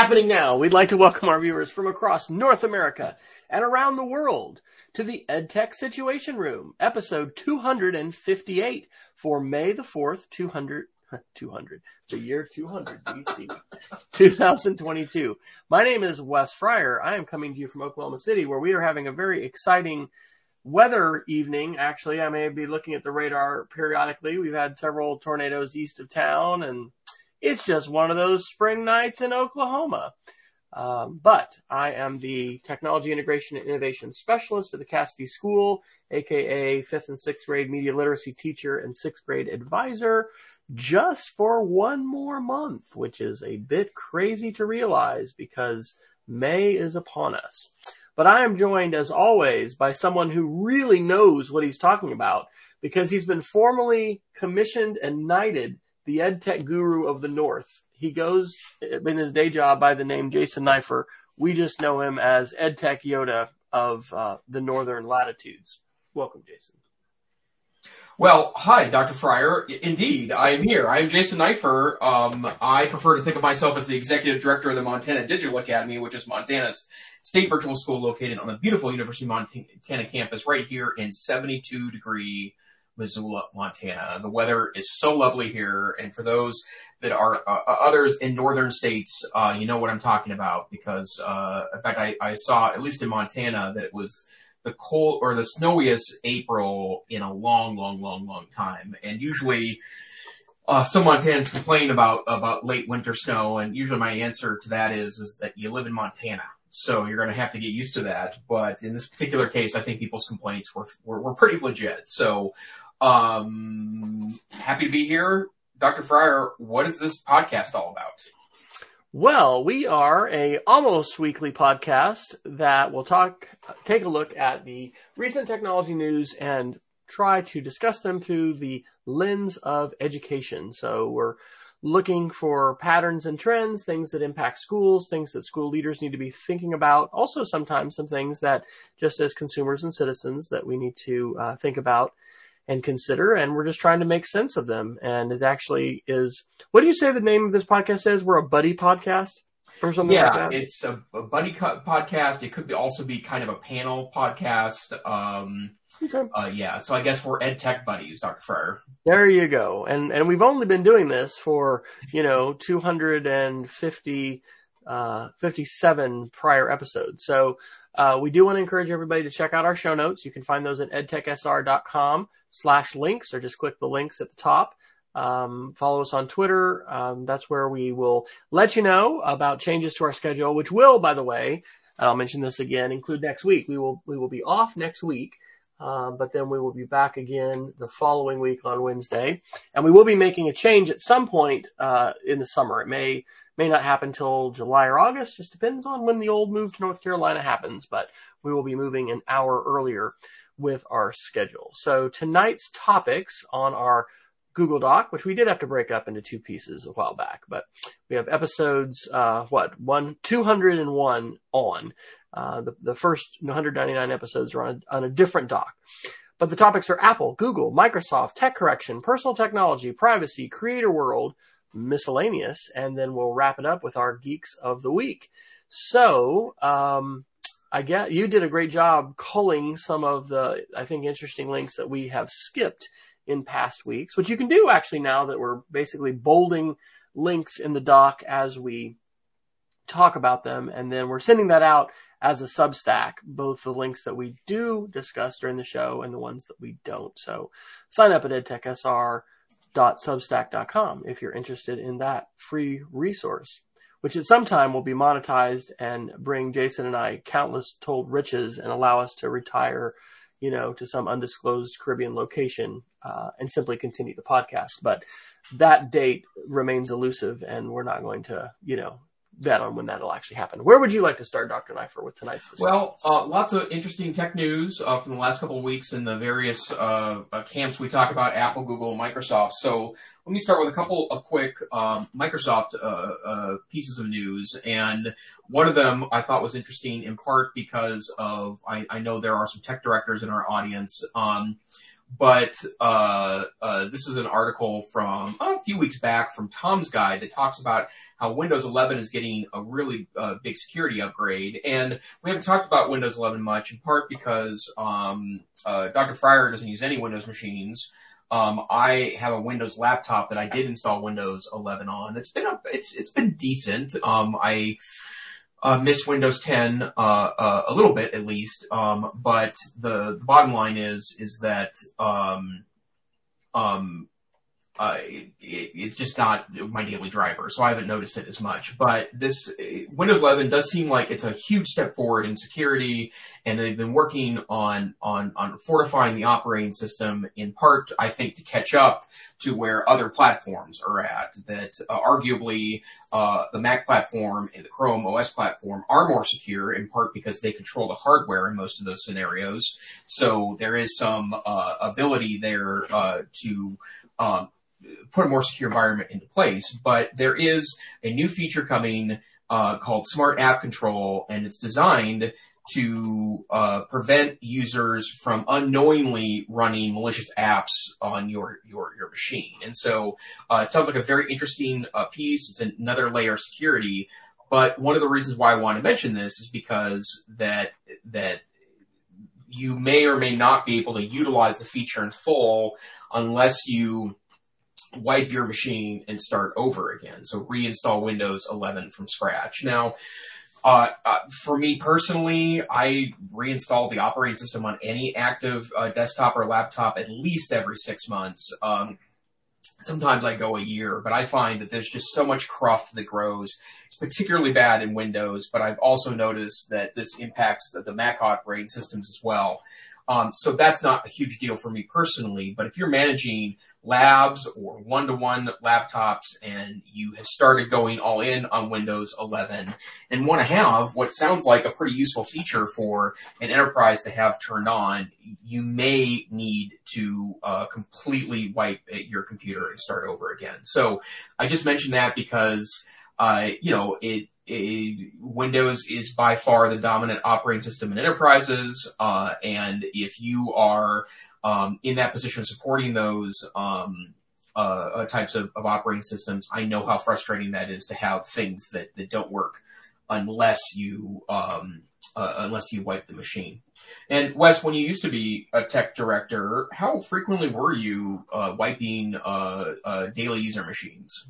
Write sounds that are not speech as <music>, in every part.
happening now. We'd like to welcome our viewers from across North America and around the world to the EdTech Situation Room, episode 258 for May the 4th, 200, <laughs> 200, the year 200 BC, <laughs> 2022. My name is Wes Fryer. I am coming to you from Oklahoma City where we are having a very exciting weather evening. Actually, I may be looking at the radar periodically. We've had several tornadoes east of town and it's just one of those spring nights in Oklahoma. Um, but I am the Technology Integration and Innovation Specialist at the Cassidy School, aka fifth and sixth grade media literacy teacher and sixth grade advisor, just for one more month, which is a bit crazy to realize because May is upon us. But I am joined, as always, by someone who really knows what he's talking about because he's been formally commissioned and knighted the EdTech guru of the North. He goes in his day job by the name Jason Neiffer. We just know him as EdTech Yoda of uh, the Northern Latitudes. Welcome, Jason. Well, hi, Dr. Fryer. Indeed, I am here. I am Jason Neiffer. Um, I prefer to think of myself as the executive director of the Montana Digital Academy, which is Montana's state virtual school located on the beautiful University of Montana campus right here in 72 degree Missoula, Montana. The weather is so lovely here, and for those that are uh, uh, others in northern states, uh, you know what I'm talking about because, uh, in fact, I, I, saw at least in Montana that it was the cold or the snowiest April in a long, long, long, long time, and usually. Uh, some Montanans complain about about late winter snow, and usually my answer to that is is that you live in Montana, so you're going to have to get used to that. But in this particular case, I think people's complaints were were, were pretty legit. So um, happy to be here. Dr. Fryer, what is this podcast all about? Well, we are a almost weekly podcast that will talk, take a look at the recent technology news and try to discuss them through the lens of education. So we're looking for patterns and trends, things that impact schools, things that school leaders need to be thinking about. Also, sometimes some things that just as consumers and citizens that we need to uh, think about and consider, and we're just trying to make sense of them. And it actually is. What do you say the name of this podcast is? We're a buddy podcast or something yeah, like it's a, a buddy podcast. It could be also be kind of a panel podcast. Um, okay. uh, yeah, so I guess we're ed tech buddies, Dr. Fryer. There you go. And and we've only been doing this for you know 250 uh, 57 prior episodes. So uh, we do want to encourage everybody to check out our show notes. You can find those at edtechsr.com slash links or just click the links at the top. Um, follow us on Twitter. Um, that's where we will let you know about changes to our schedule, which will, by the way, I'll mention this again, include next week. We will, we will be off next week. Uh, but then we will be back again the following week on Wednesday, and we will be making a change at some point uh, in the summer. It may may not happen till July or August, just depends on when the old move to North Carolina happens. But we will be moving an hour earlier with our schedule. So tonight's topics on our Google Doc, which we did have to break up into two pieces a while back, but we have episodes, uh, what, one, 201 on. Uh, the, the first 199 episodes are on a, on a different doc. But the topics are Apple, Google, Microsoft, tech correction, personal technology, privacy, creator world, miscellaneous, and then we'll wrap it up with our geeks of the week. So, um, I get you did a great job culling some of the, I think, interesting links that we have skipped in past weeks, which you can do actually now that we're basically bolding links in the doc as we talk about them. And then we're sending that out as a Substack, both the links that we do discuss during the show and the ones that we don't. So sign up at edtechsr.substack.com if you're interested in that free resource, which at some time will be monetized and bring Jason and I countless told riches and allow us to retire, you know, to some undisclosed Caribbean location uh, and simply continue the podcast. But that date remains elusive and we're not going to, you know, bet on when that'll actually happen. Where would you like to start, Dr. Neiffer, with tonight's discussion? Well, uh, lots of interesting tech news uh, from the last couple of weeks in the various uh, uh camps we talk about, Apple, Google, Microsoft. So let me start with a couple of quick um, Microsoft uh, uh, pieces of news. And one of them I thought was interesting in part because of, I, I know there are some tech directors in our audience. Um, but uh, uh, this is an article from a few weeks back from Tom's Guide that talks about how Windows 11 is getting a really uh, big security upgrade. And we haven't talked about Windows 11 much, in part because um, uh, Dr. Fryer doesn't use any Windows machines. Um, I have a Windows laptop that I did install Windows 11 on. It's been a, it's it's been decent. Um, I uh, miss Windows 10 uh, uh, a little bit at least. Um, but the, the, bottom line is is that um, um, it, it's just not my daily driver, so I haven't noticed it as much. But this Windows 11 does seem like it's a huge step forward in security, and they've been working on on on fortifying the operating system in part, I think, to catch up to where other platforms are at. That uh, arguably uh, the Mac platform and the Chrome OS platform are more secure, in part because they control the hardware in most of those scenarios. So there is some uh, ability there uh, to um, put a more secure environment into place. But there is a new feature coming uh, called Smart App Control, and it's designed to uh, prevent users from unknowingly running malicious apps on your your your machine. And so uh, it sounds like a very interesting uh, piece. It's another layer of security. But one of the reasons why I want to mention this is because that that you may or may not be able to utilize the feature in full unless you wipe your machine and start over again. So reinstall Windows 11 from scratch. Now, uh, uh, for me personally, I reinstall the operating system on any active uh, desktop or laptop at least every six months. Um, sometimes I go a year, but I find that there's just so much cruft that grows. It's particularly bad in Windows, but I've also noticed that this impacts the, the Mac operating systems as well. Um, so that's not a huge deal for me personally, but if you're managing labs or one-to-one laptops and you have started going all in on Windows 11 and want to have what sounds like a pretty useful feature for an enterprise to have turned on, you may need to uh, completely wipe your computer and start over again. So I just mentioned that because uh, you know it Windows is by far the dominant operating system in enterprises, uh, and if you are um, in that position of supporting those um, uh, uh, types of, of, operating systems, I know how frustrating that is to have things that, that don't work unless you um, uh, unless you wipe the machine. And Wes, when you used to be a tech director, how frequently were you uh, wiping uh, uh, daily user machines?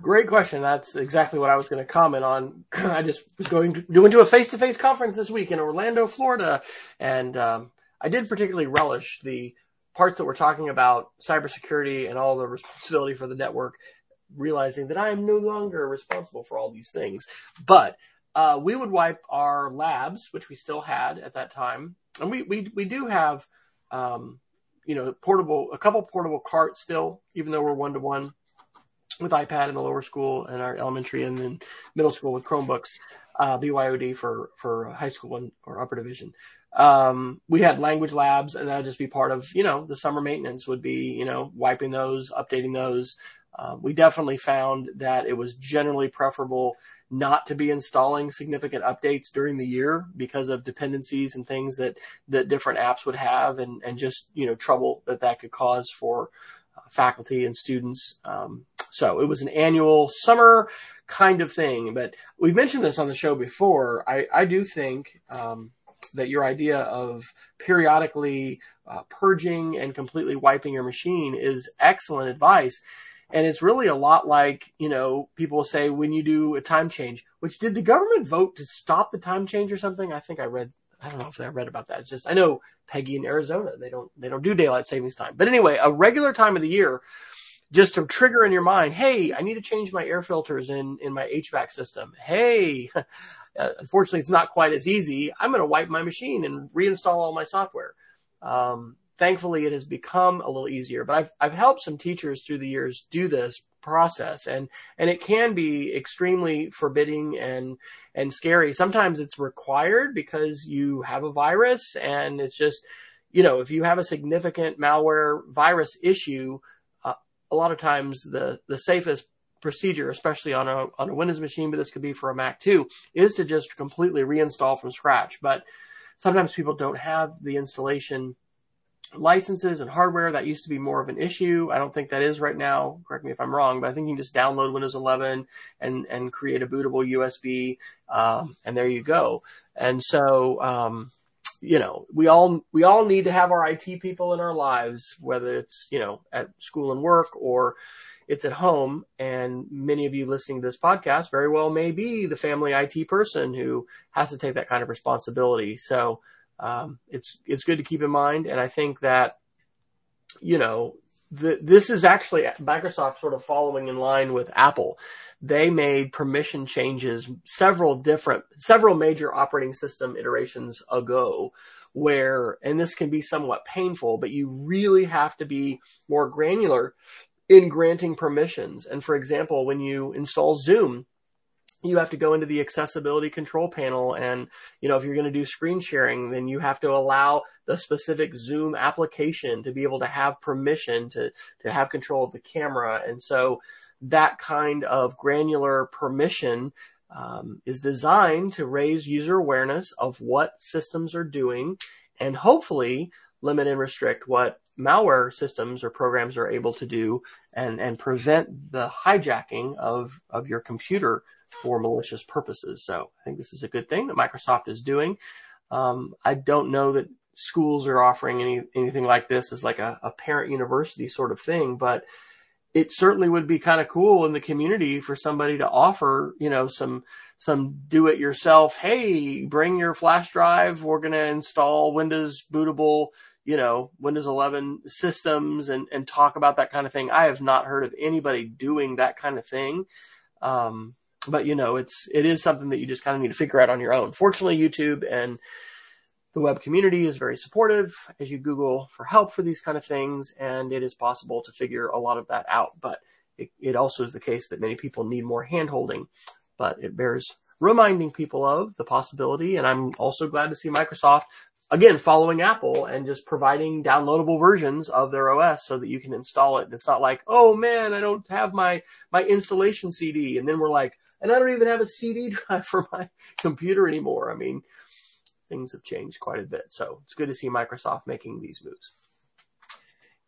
Great question. That's exactly what I was going to comment on. <clears throat> I just was going to do into a face-to-face conference this week in Orlando, Florida, and um, I did particularly relish the parts that were talking about cybersecurity and all the responsibility for the network, realizing that I am no longer responsible for all these things. But uh, we would wipe our labs, which we still had at that time, and we we we do have, um, you know, portable a couple portable carts still, even though we're one to one with iPad in the lower school and our elementary and then middle school with Chromebooks, uh, BYOD for for high school and or upper division um, we had language labs and that'd just be part of, you know, the summer maintenance would be, you know, wiping those, updating those. Uh, we definitely found that it was generally preferable not to be installing significant updates during the year because of dependencies and things that, that different apps would have and, and just, you know, trouble that that could cause for uh, faculty and students. Um, so it was an annual summer kind of thing, but we've mentioned this on the show before. I, I do think, um, that your idea of periodically uh, purging and completely wiping your machine is excellent advice. And it's really a lot like, you know, people say when you do a time change, which did the government vote to stop the time change or something? I think I read, I don't know if I read about that. It's just, I know Peggy in Arizona, they don't, they don't do daylight savings time. But anyway, a regular time of the year, just to trigger in your mind, hey, I need to change my air filters in, in my HVAC system. Hey, Uh, unfortunately, it's not quite as easy. I'm going to wipe my machine and reinstall all my software. Um, thankfully, it has become a little easier, but I've, I've helped some teachers through the years do this process and, and it can be extremely forbidding and, and scary. Sometimes it's required because you have a virus and it's just, you know, if you have a significant malware virus issue, uh, a lot of times the, the safest procedure, especially on a on a Windows machine, but this could be for a Mac too, is to just completely reinstall from scratch. But sometimes people don't have the installation licenses and hardware, that used to be more of an issue. I don't think that is right now. Correct me if I'm wrong, but I think you can just download Windows 11 and, and create a bootable USB. Um, and there you go. And so, um, you know, we all, we all need to have our IT people in our lives, whether it's, you know, at school and work or it's at home. And many of you listening to this podcast very well may be the family IT person who has to take that kind of responsibility. So, um, it's it's good to keep in mind, and I think that you know the, this is actually Microsoft sort of following in line with Apple. They made permission changes several different, several major operating system iterations ago where, and this can be somewhat painful, but you really have to be more granular in granting permissions. And for example, when you install Zoom, you have to go into the accessibility control panel and you know if you're going to do screen sharing then you have to allow the specific zoom application to be able to have permission to to have control of the camera and so that kind of granular permission um, is designed to raise user awareness of what systems are doing and hopefully limit and restrict what malware systems or programs are able to do and, and prevent the hijacking of, of your computer for malicious purposes. So I think this is a good thing that Microsoft is doing. Um, I don't know that schools are offering any anything like this as like a, a parent university sort of thing, but it certainly would be kind of cool in the community for somebody to offer, you know, some some do it yourself. Hey, bring your flash drive. We're going to install Windows bootable, you know, Windows 11 systems and and talk about that kind of thing. I have not heard of anybody doing that kind of thing. Um, but you know, it's it is something that you just kind of need to figure out on your own. Fortunately, YouTube and the web community is very supportive as you Google for help for these kind of things, and it is possible to figure a lot of that out. But it, it also is the case that many people need more handholding, but it bears reminding people of the possibility. And I'm also glad to see Microsoft again following Apple and just providing downloadable versions of their OS so that you can install it. It's not like, oh man, I don't have my my installation CD, and then we're like, and I don't even have a CD <laughs> drive for my computer anymore. I mean, things have changed quite a bit. So it's good to see Microsoft making these moves.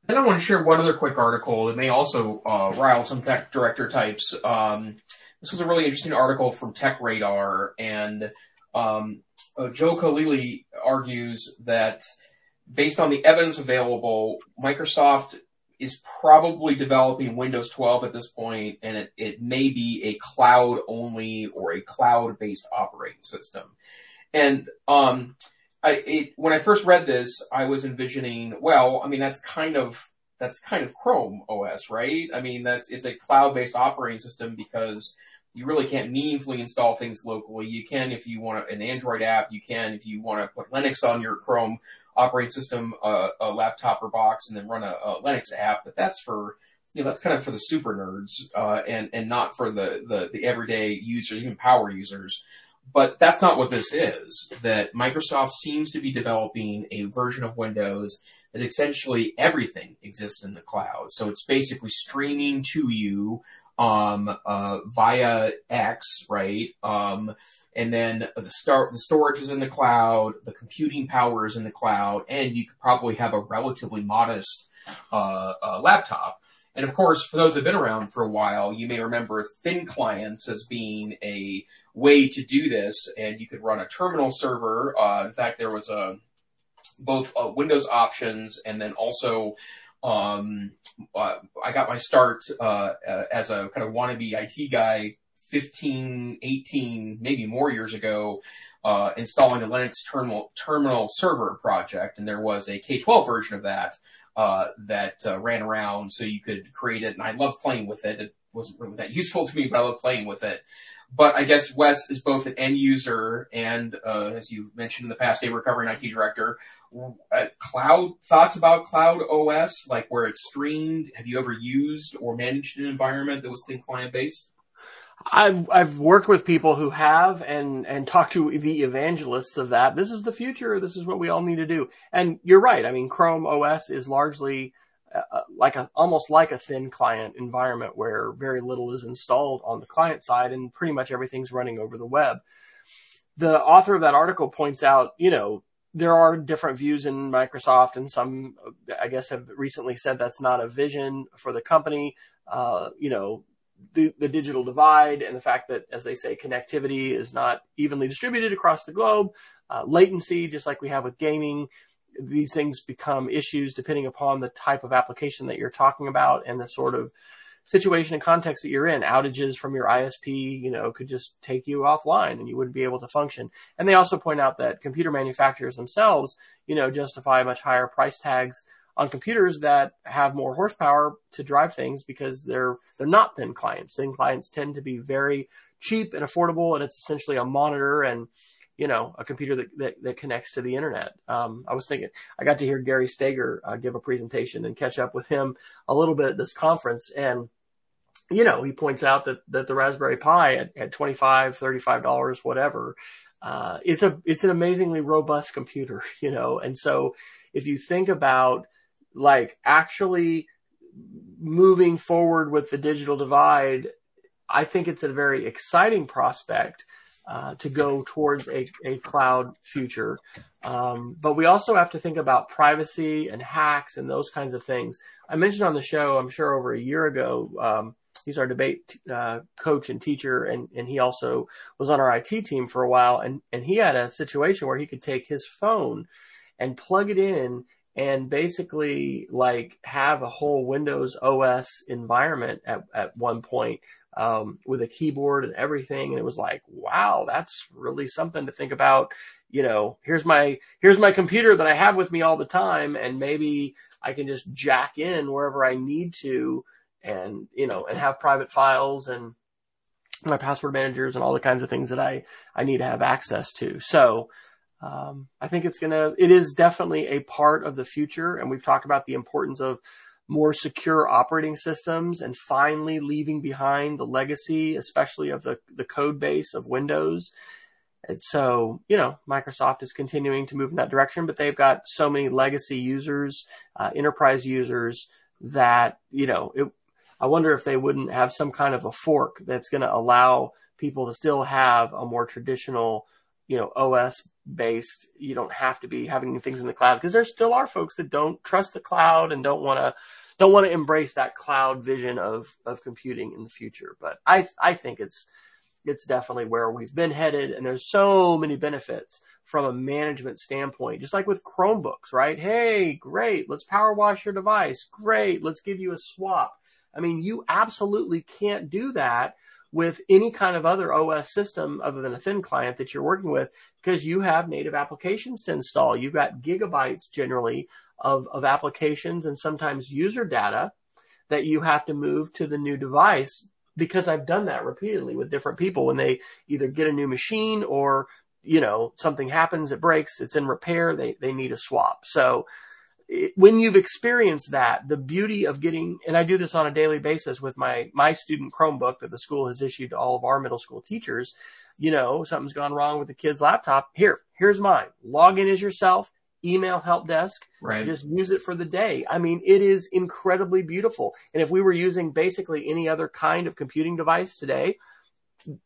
Then I want to share one other quick article that may also uh, rile some tech director types. Um, this was a really interesting article from Tech Radar, and um, Joel Khalili argues that based on the evidence available, Microsoft is probably developing Windows 12 at this point, and it, it may be a cloud only or a cloud based operating system. And um, I, it, when I first read this, I was envisioning, well, I mean, that's kind of that's kind of Chrome OS, right? I mean, that's it's a cloud based operating system because you really can't meaningfully install things locally. You can if you want an Android app. You can if you want to put Linux on your Chrome operating system, uh, a laptop or box, and then run a, a, Linux app. But that's for you know that's kind of for the super nerds uh, and and not for the, the the everyday users, even power users. But that's not what this is. That Microsoft seems to be developing a version of Windows that essentially everything exists in the cloud. So it's basically streaming to you um, uh, via X, right? Um, and then the start the storage is in the cloud, the computing power is in the cloud, and you could probably have a relatively modest uh, uh, laptop. And of course, for those who've been around for a while, you may remember thin clients as being a way to do this, and you could run a terminal server. Uh, in fact, there was a both uh, Windows options and then also um, uh, I got my start uh, as a kind of wannabe IT guy 15, 18, maybe more years ago, uh, installing a Linux terminal, terminal server project, and there was a K-12 version of that uh, that uh, ran around, so you could create it. And I love playing with it. It wasn't really that useful to me, but I love playing with it. But I guess Wes is both an end user and, uh, as you mentioned in the past, a recovering IT director. Uh, cloud thoughts about Cloud OS, like where it's streamed. Have you ever used or managed an environment that was thin client based? I've I've worked with people who have and and talked to the evangelists of that. This is the future. This is what we all need to do. And you're right. I mean, Chrome OS is largely uh, uh, like a almost like a thin client environment where very little is installed on the client side and pretty much everything's running over the web. The author of that article points out, you know, there are different views in Microsoft, and some, I guess, have recently said that's not a vision for the company. Uh, you know, the, the digital divide and the fact that, as they say, connectivity is not evenly distributed across the globe. Uh, latency, just like we have with gaming, these things become issues depending upon the type of application that you're talking about and the sort of situation and context that you're in. Outages from your ISP, you know, could just take you offline and you wouldn't be able to function. And they also point out that computer manufacturers themselves, you know, justify much higher price tags on computers that have more horsepower to drive things because they're they're not thin clients. Thin clients tend to be very cheap and affordable, and it's essentially a monitor and you know a computer that that, that connects to the internet. Um, I was thinking I got to hear Gary Stager uh, give a presentation and catch up with him a little bit at this conference, and you know he points out that that the Raspberry Pi at, at twenty five, thirty five dollars, whatever. Uh, it's a it's an amazingly robust computer, <laughs> you know, and so if you think about like actually moving forward with the digital divide, I think it's a very exciting prospect to go towards a, cloud future. Um, but we also have to think about privacy and hacks and those kinds of things. I mentioned on the show, I'm sure over a year ago, um, he's our debate uh, coach and teacher, and, and he also was on our IT team for a while. And, and he had a situation where he could take his phone and plug it in and basically like have a whole Windows OS environment at, at one point um, with a keyboard and everything. And it was like, wow, that's really something to think about. You know, here's my here's my computer that I have with me all the time, and maybe I can just jack in wherever I need to, and you know, and have private files and my password managers and all the kinds of things that I I need to have access to. So um, I think it's gonna, it is definitely a part of the future. And we've talked about the importance of more secure operating systems and finally leaving behind the legacy, especially of the, the code base of Windows. And so, you know, Microsoft is continuing to move in that direction, but they've got so many legacy users, uh, enterprise users that, you know, it, I wonder if they wouldn't have some kind of a fork that's going to allow people to still have a more traditional you know, OS based. You don't have to be having things in the cloud because there still are folks that don't trust the cloud and don't want to don't want to embrace that cloud vision of of computing in the future. But I I think it's it's definitely where we've been headed and there's so many benefits from a management standpoint just like with chromebooks right hey great let's power wash your device great let's give you a swap i mean you absolutely can't do that with any kind of other OS system other than a thin client that you're working with because you have native applications to install. You've got gigabytes generally of, of applications and sometimes user data that you have to move to the new device because I've done that repeatedly with different people when they either get a new machine or, you know, something happens, it breaks, it's in repair, they, they need a swap. So when you've experienced that, the beauty of getting, and I do this on a daily basis with my, my student Chromebook that the school has issued to all of our middle school teachers. You know, something's gone wrong with the kid's laptop. Here, here's mine. Log in as yourself, email help desk, right. just use it for the day. I mean, it is incredibly beautiful. And if we were using basically any other kind of computing device today,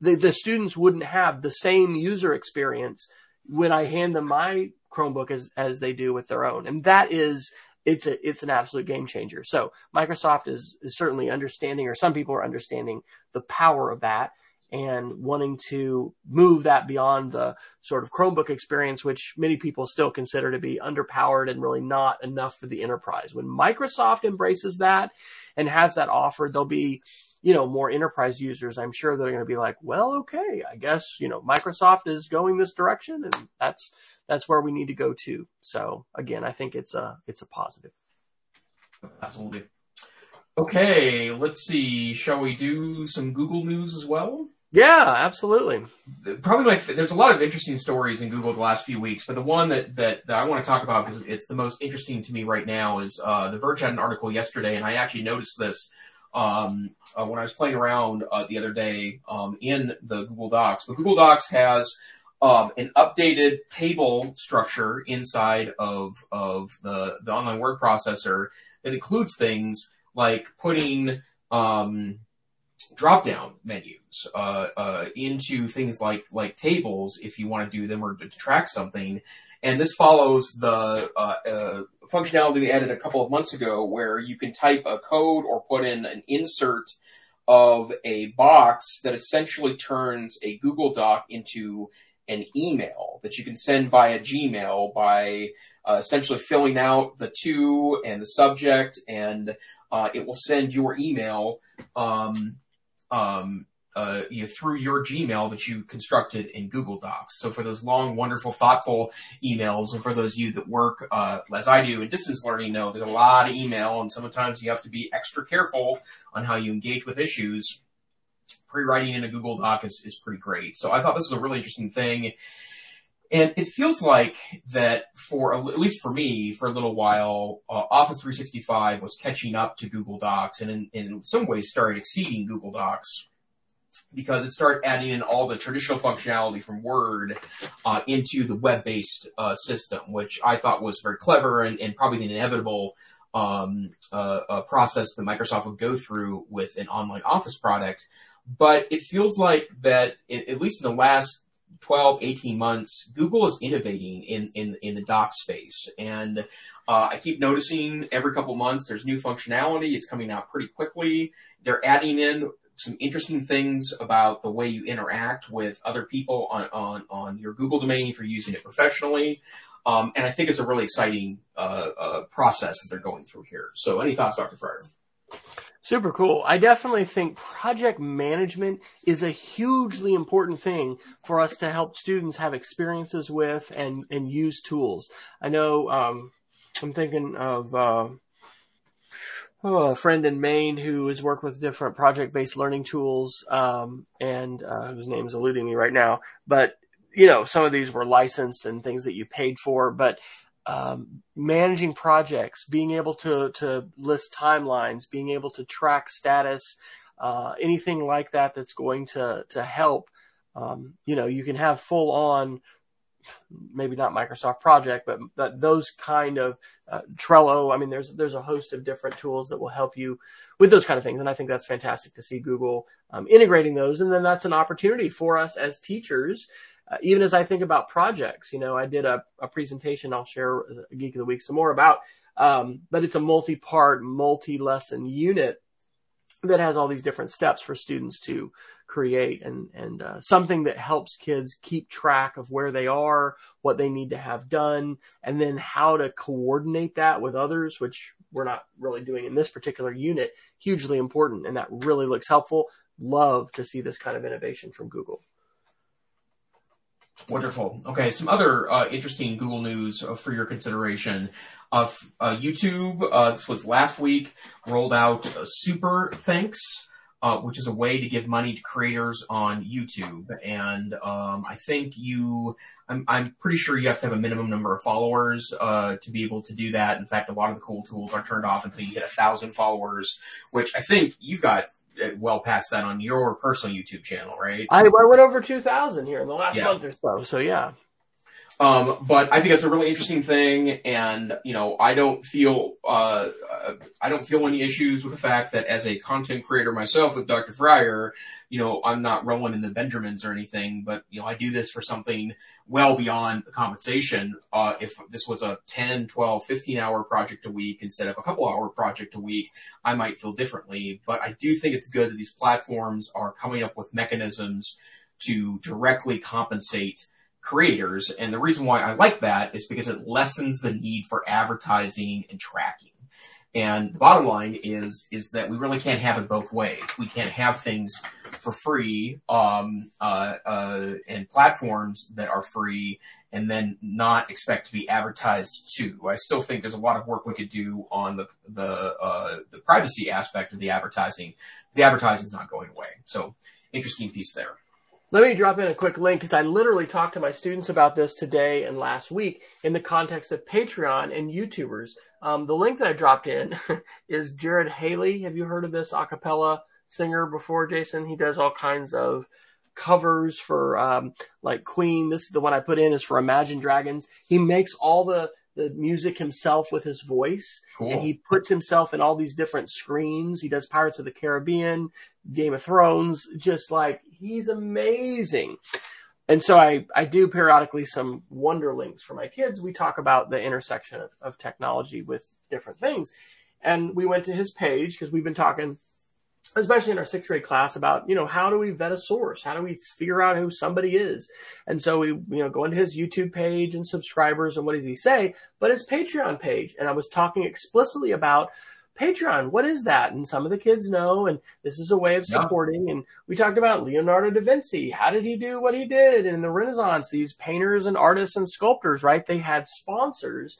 the, the students wouldn't have the same user experience when I hand them my Chromebook as as they do with their own, and that is it's a it's an absolute game changer. So Microsoft is is certainly understanding, or some people are understanding the power of that and wanting to move that beyond the sort of Chromebook experience, which many people still consider to be underpowered and really not enough for the enterprise. When Microsoft embraces that and has that offered, there'll be you know, more enterprise users, I'm sure they're going to be like, well, okay, I guess, you know, Microsoft is going this direction and that's, that's where we need to go to. So again, I think it's a, it's a positive. Absolutely. Okay. Let's see. Shall we do some Google news as well? Yeah, absolutely. Probably my, there's a lot of interesting stories in Google the last few weeks, but the one that, that, that I want to talk about because it's the most interesting to me right now is, uh, The Verge had an article yesterday and I actually noticed this um, uh, when I was playing around uh, the other day um, in the Google Docs. But Google Docs has um, an updated table structure inside of of the the online word processor that includes things like putting um, drop down menus uh, uh, into things like like tables if you want to do them or to track something. And this follows the uh, uh, functionality they added a couple of months ago, where you can type a code or put in an insert of a box that essentially turns a Google Doc into an email that you can send via Gmail by uh, essentially filling out the to and the subject, and uh, it will send your email um, um, uh, you know, through your Gmail that you constructed in Google Docs. So for those long, wonderful, thoughtful emails, and for those of you that work uh, as I do in distance learning, know there's a lot of email, and sometimes you have to be extra careful on how you engage with issues. Pre-writing in a Google Doc is, is pretty great. So I thought this was a really interesting thing. And it feels like that for, at least for me, for a little while, uh, Office 365 was catching up to Google Docs and in, in some ways started exceeding Google Docs because it started adding in all the traditional functionality from Word uh, into the web-based uh, system, which I thought was very clever and, and probably the inevitable um, uh, uh process that Microsoft would go through with an online Office product. But it feels like that, at least in the last 12, 18 months, Google is innovating in, in, in the doc space. And uh, I keep noticing every couple months there's new functionality. It's coming out pretty quickly. They're adding in some interesting things about the way you interact with other people on, on, on your Google domain if you're using it professionally. Um, and I think it's a really exciting uh, uh, process that they're going through here. So, any thoughts, Dr. Fryer? Super cool. I definitely think project management is a hugely important thing for us to help students have experiences with and, and use tools. I know um, I'm thinking of uh, oh, a friend in Maine who has worked with different project-based learning tools, um, and uh, whose name is eluding me right now. But you know, some of these were licensed and things that you paid for, but um, managing projects, being able to to list timelines, being able to track status, uh, anything like that that's going to to help. Um, you know, you can have full on maybe not Microsoft Project, but, but those kind of uh, Trello. I mean, there's there's a host of different tools that will help you with those kind of things, and I think that's fantastic to see Google um, integrating those. And then that's an opportunity for us as teachers. Uh, even as I think about projects, you know, I did a, a presentation I'll share Geek of the Week some more about, um, but it's a multi-part, multi-lesson unit that has all these different steps for students to create and and uh, something that helps kids keep track of where they are, what they need to have done, and then how to coordinate that with others, which we're not really doing in this particular unit. Hugely important, and that really looks helpful. Love to see this kind of innovation from Google. Wonderful. Okay, some other uh, interesting Google news uh, for your consideration. Uh, uh YouTube, uh, this was last week, rolled out Super Thanks uh, which is a way to give money to creators on YouTube. And um, I think you, I'm, I'm, pretty sure you have to have a minimum number of followers uh, to be able to do that. In fact, a lot of the cool tools are turned off until you get a thousand followers, which I think you've got uh, well past that on your personal YouTube channel, right? I, I went over 2,000 here in the last yeah. month or so. So yeah. Um, but I think it's a really interesting thing, and you know, I don't feel uh, I don't feel any issues with the fact that as a content creator myself with Dr. Fryer, you know, I'm not rolling in the Benjamins or anything, but you know, I do this for something well beyond the compensation. Uh, if this was a 10, 12, 15 hour project a week instead of a couple hour project a week, I might feel differently. But I do think it's good that these platforms are coming up with mechanisms to directly compensate creators. And the reason why I like that is because it lessens the need for advertising and tracking. And the bottom line is is that we really can't have it both ways. We can't have things for free um, uh, uh, and platforms that are free, and then not expect to be advertised to. I still think there's a lot of work we could do on the the uh, the privacy aspect of the advertising. The advertising is not going away. So interesting piece there. Let me drop in a quick link because I literally talked to my students about this today and last week in the context of Patreon and YouTubers. Um, the link that I dropped in <laughs> is Jared Halley. Have you heard of this a cappella singer before, Jason? He does all kinds of covers for um, like Queen. This is the one I put in is for Imagine Dragons. He makes all the the music himself with his voice. Cool. And he puts himself in all these different screens. He does Pirates of the Caribbean, Game of Thrones, just like he's amazing. and so I, I do periodically some wonder links for my kids. We talk about the intersection of, of technology with different things. And we went to his page because we've been talking, especially in our sixth grade class about, you know, how do we vet a source? How do we figure out who somebody is? And so we, you know, go into his YouTube page and subscribers and what does he say? But his Patreon page. And I was talking explicitly about Patreon, what is that? And some of the kids know, and this is a way of supporting. Yeah. And we talked about Leonardo da Vinci. How did he do what he did in the Renaissance? These painters and artists and sculptors, right? They had sponsors.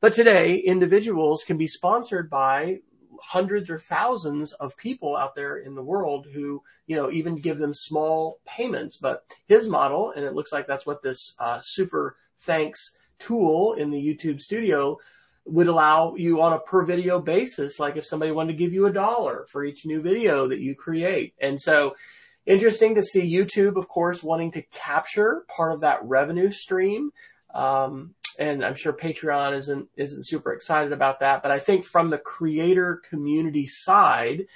But today, individuals can be sponsored by hundreds or thousands of people out there in the world who, you know, even give them small payments. But his model, and it looks like that's what this uh, super thanks tool in the YouTube studio would allow you on a per video basis, like if somebody wanted to give you a dollar for each new video that you create. And so interesting to see YouTube, of course, wanting to capture part of that revenue stream. Um, and I'm sure Patreon isn't, isn't super excited about that. But I think from the creator community side,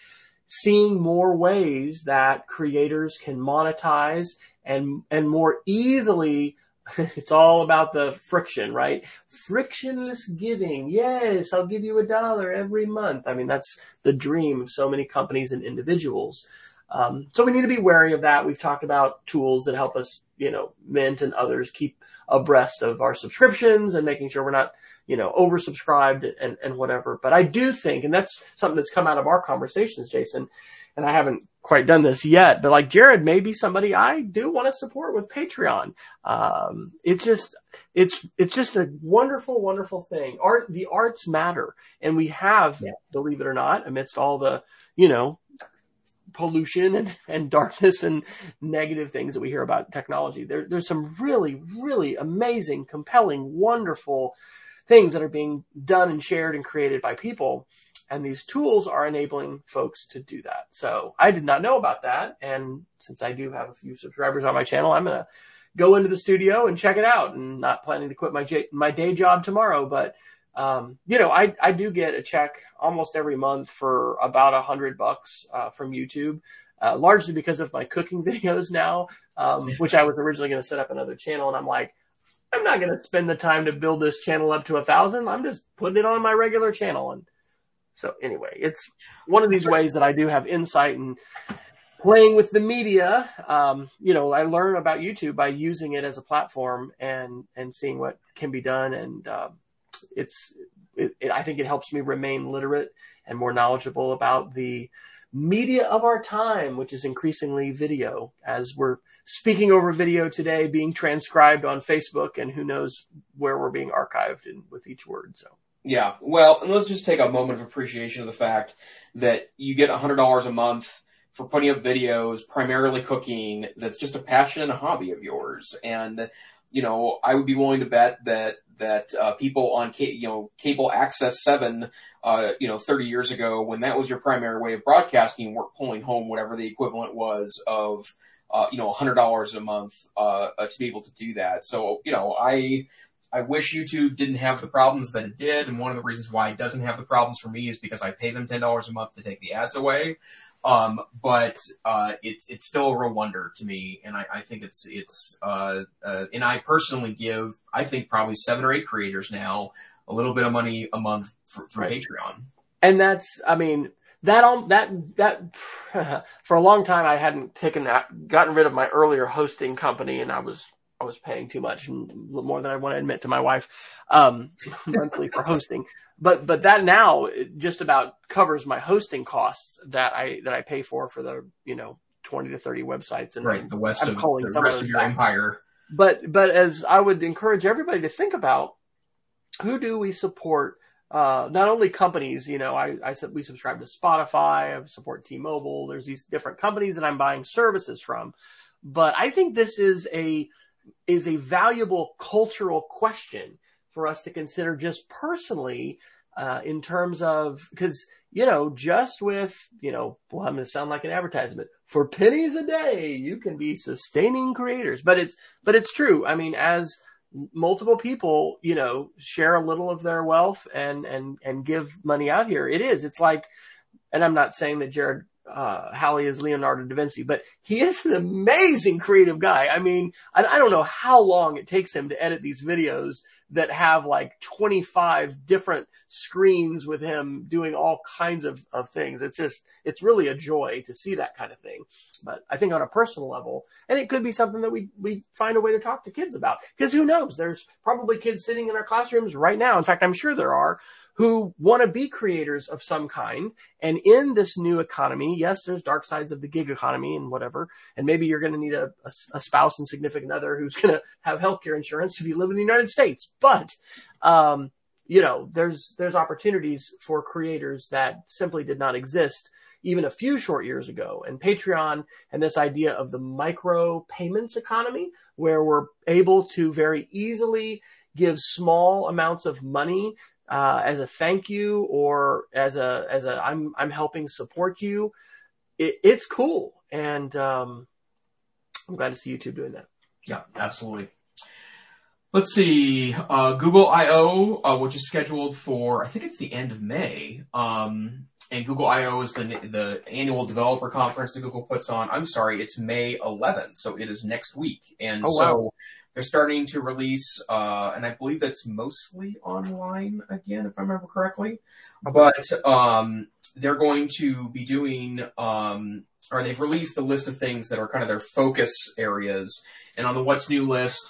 seeing more ways that creators can monetize and, and more easily <laughs> it's all about the friction, right? Frictionless giving. Yes, I'll give you a dollar every month. I mean, that's the dream of so many companies and individuals. Um, so we need to be wary of that. We've talked about tools that help us, you know, Mint and others keep abreast of our subscriptions and making sure we're not, you know, oversubscribed and, and whatever. But I do think, and that's something that's come out of our conversations, Jason, and I haven't quite done this yet, but like Jared may be somebody I do want to support with Patreon. Um, it's just, it's, it's just a wonderful, wonderful thing. Art, the arts matter. And we have, yeah. believe it or not, amidst all the, you know, pollution and, and darkness and negative things that we hear about technology. There, there's some really, really amazing, compelling, wonderful things that are being done and shared and created by people. And these tools are enabling folks to do that. So I did not know about that. And since I do have a few subscribers on my channel, I'm going to go into the studio and check it out and not planning to quit my, j- my day job tomorrow. But, um, you know, I, I do get a check almost every month for about a hundred bucks, uh, from YouTube. Uh, largely because of my cooking <laughs> videos now, um, which I was originally going to set up another channel. And I'm like, I'm not going to spend the time to build this channel up to a thousand. I'm just putting it on my regular channel. And so anyway, it's one of these ways that I do have insight and playing with the media. Um, you know, I learn about YouTube by using it as a platform and, and seeing what can be done. And, uh, it's, it, it, I think it helps me remain literate and more knowledgeable about the media of our time, which is increasingly video as we're speaking over video today, being transcribed on Facebook and who knows where we're being archived in, with each word. So. Yeah, well, and let's just take a moment of appreciation of the fact that you get $100 a month for putting up videos, primarily cooking, that's just a passion and a hobby of yours. And, you know, I would be willing to bet that, that, uh, people on, ca- you know, cable access seven, uh, you know, 30 years ago, when that was your primary way of broadcasting, weren't pulling home whatever the equivalent was of, uh, you know, $100 a month, uh, to be able to do that. So, you know, I, I wish YouTube didn't have the problems that it did, and one of the reasons why it doesn't have the problems for me is because I pay them ten dollars a month to take the ads away. Um, but uh, it's it's still a real wonder to me, and I, I think it's it's uh, uh, and I personally give I think probably seven or eight creators now a little bit of money a month for, through right. Patreon. And that's I mean that that that <laughs> for a long time I hadn't taken that gotten rid of my earlier hosting company, and I was I was paying too much, and more than I want to admit to my wife, um, <laughs> monthly for hosting. But but that now just about covers my hosting costs that I that I pay for for the you know twenty to thirty websites and right the west I'm of calling the rest of your back. empire. But but as I would encourage everybody to think about, who do we support? Uh, not only companies, you know, I, I said we subscribe to Spotify, I support T-Mobile. There's these different companies that I'm buying services from, but I think this is a is a valuable cultural question for us to consider just personally uh, in terms of because you know just with you know well i'm going to sound like an advertisement. For pennies a day you can be sustaining creators. But it's but it's true. I mean as multiple people you know share a little of their wealth and and and give money out here it is. It's like and i'm not saying that jared uh, Halley is Leonardo da Vinci, but he is an amazing creative guy. I mean, I, I don't know how long it takes him to edit these videos that have like 25 different screens with him doing all kinds of, of things. It's just, it's really a joy to see that kind of thing. But I think on a personal level, and it could be something that we, we find a way to talk to kids about. Because who knows? There's probably kids sitting in our classrooms right now. In fact, I'm sure there are who want to be creators of some kind. And in this new economy, yes, there's dark sides of the gig economy and whatever. And maybe you're going to need a, a, a spouse and significant other who's going to have healthcare insurance if you live in the United States. But, um, you know, there's, there's opportunities for creators that simply did not exist even a few short years ago. And Patreon and this idea of the micro payments economy, where we're able to very easily give small amounts of money uh, as a thank you or as a as a I'm I'm helping support you. It, it's cool, and um, I'm glad to see YouTube doing that. Yeah, absolutely. Let's see, uh, Google I/O, uh, which is scheduled for I think it's the end of May. Um, and Google I/O is the the annual developer conference that Google puts on. I'm sorry, it's May 11th, so it is next week. And oh, so wow. They're starting to release, uh, and I believe that's mostly online again, if I remember correctly. But um, they're going to be doing, um, or they've released the list of things that are kind of their focus areas. And on the What's New list,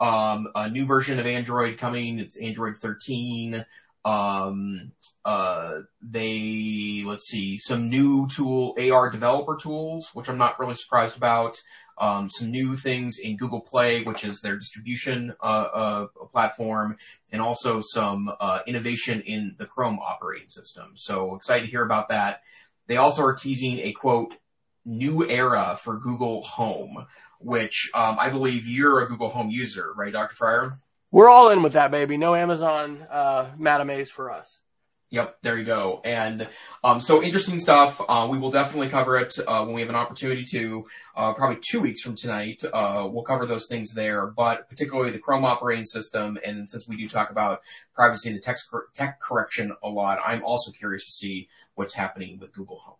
um, a new version of Android coming. It's Android 13. Um, uh, they, let's see, some new tool, AR developer tools, which I'm not really surprised about um, some new things in Google Play, which is their distribution uh, uh, platform, and also some uh, innovation in the Chrome operating system. So excited to hear about that. They also are teasing a quote new era for Google Home, which um, I believe you're a Google Home user, right, Dr. Fryer? We're all in with that, baby. No Amazon uh, Madames for us. Yep, there you go. And um, so interesting stuff. Uh, we will definitely cover it uh, when we have an opportunity to. Uh, probably two weeks from tonight, uh, we'll cover those things there. But particularly the Chrome operating system, and since we do talk about privacy and the text cor- tech correction a lot, I'm also curious to see what's happening with Google Home.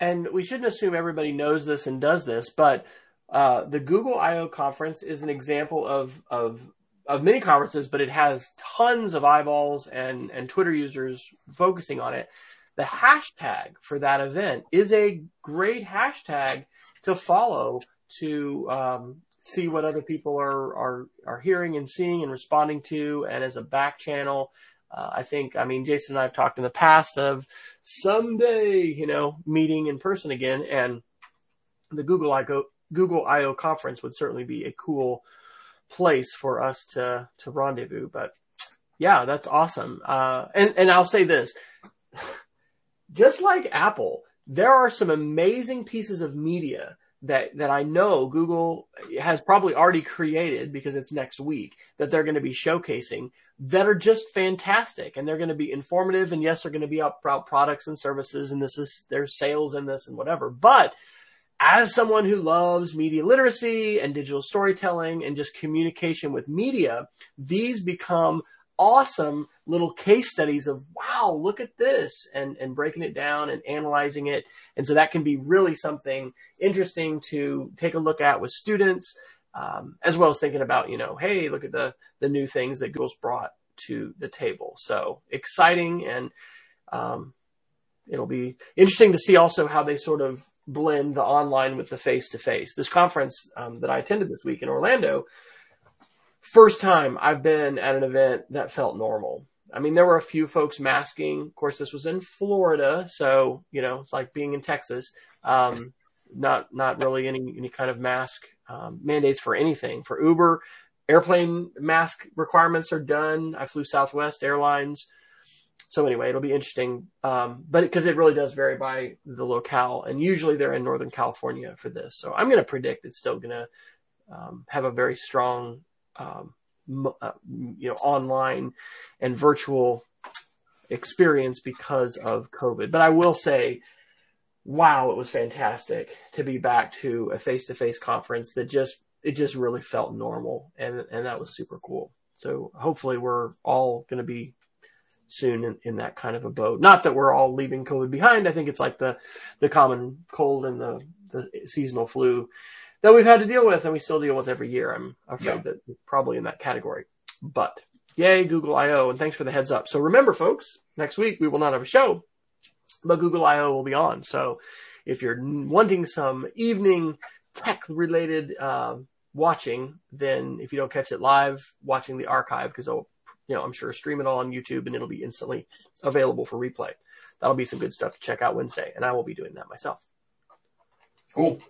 And we shouldn't assume everybody knows this and does this, but uh, the Google I/O conference is an example of of of many conferences, but it has tons of eyeballs and, and Twitter users focusing on it. The hashtag for that event is a great hashtag to follow to um, see what other people are, are are hearing and seeing and responding to, and as a back channel. Uh, I think, I mean, Jason and I have talked in the past of someday, you know, meeting in person again, and the Google I/O Google I/O conference would certainly be a cool place for us to to rendezvous. But yeah, that's awesome. Uh, and and I'll say this, <laughs> just like Apple, there are some amazing pieces of media that that I know Google has probably already created because it's next week that they're going to be showcasing that are just fantastic and they're going to be informative and yes they're going to be about products and services and this is there's sales in this and whatever but as someone who loves media literacy and digital storytelling and just communication with media, these become awesome little case studies of wow, look at this and, and breaking it down and analyzing it. And so that can be really something interesting to take a look at with students, um, as well as thinking about, you know, hey, look at the, the new things that Google's brought to the table. So exciting and, um, it'll be interesting to see also how they sort of blend the online with the face to face. This conference um, that I attended this week in Orlando, first time I've been at an event that felt normal. I mean, there were a few folks masking. Of course, this was in Florida, so you know it's like being in Texas. Um, not not really any any kind of mask um, mandates for anything for Uber. Airplane mask requirements are done. I flew Southwest Airlines so anyway, it'll be interesting. Um, but because it, it, really does vary by the locale, and usually they're in Northern California for this. So I'm going to predict it's still going to um, have a very strong, um, uh, you know, online and virtual experience because of COVID. But I will say, wow, it was fantastic to be back to a face-to-face conference that just it just really felt normal, and and that was super cool. So hopefully we're all going to be soon in, in that kind of a boat. Not that we're all leaving COVID behind. I think it's like the, the common cold and the, the seasonal flu that we've had to deal with and we still deal with every year. I'm afraid yeah. that probably in that category, but yay, Google I.O. and thanks for the heads up. So remember folks, next week we will not have a show, but Google I.O. will be on. So if you're wanting some evening tech related, uh, watching, then if you don't catch it live, watching the archive, because I'll, you know, I'm sure stream it all on YouTube and it'll be instantly available for replay. That'll be some good stuff to check out Wednesday, and I will be doing that myself. Cool.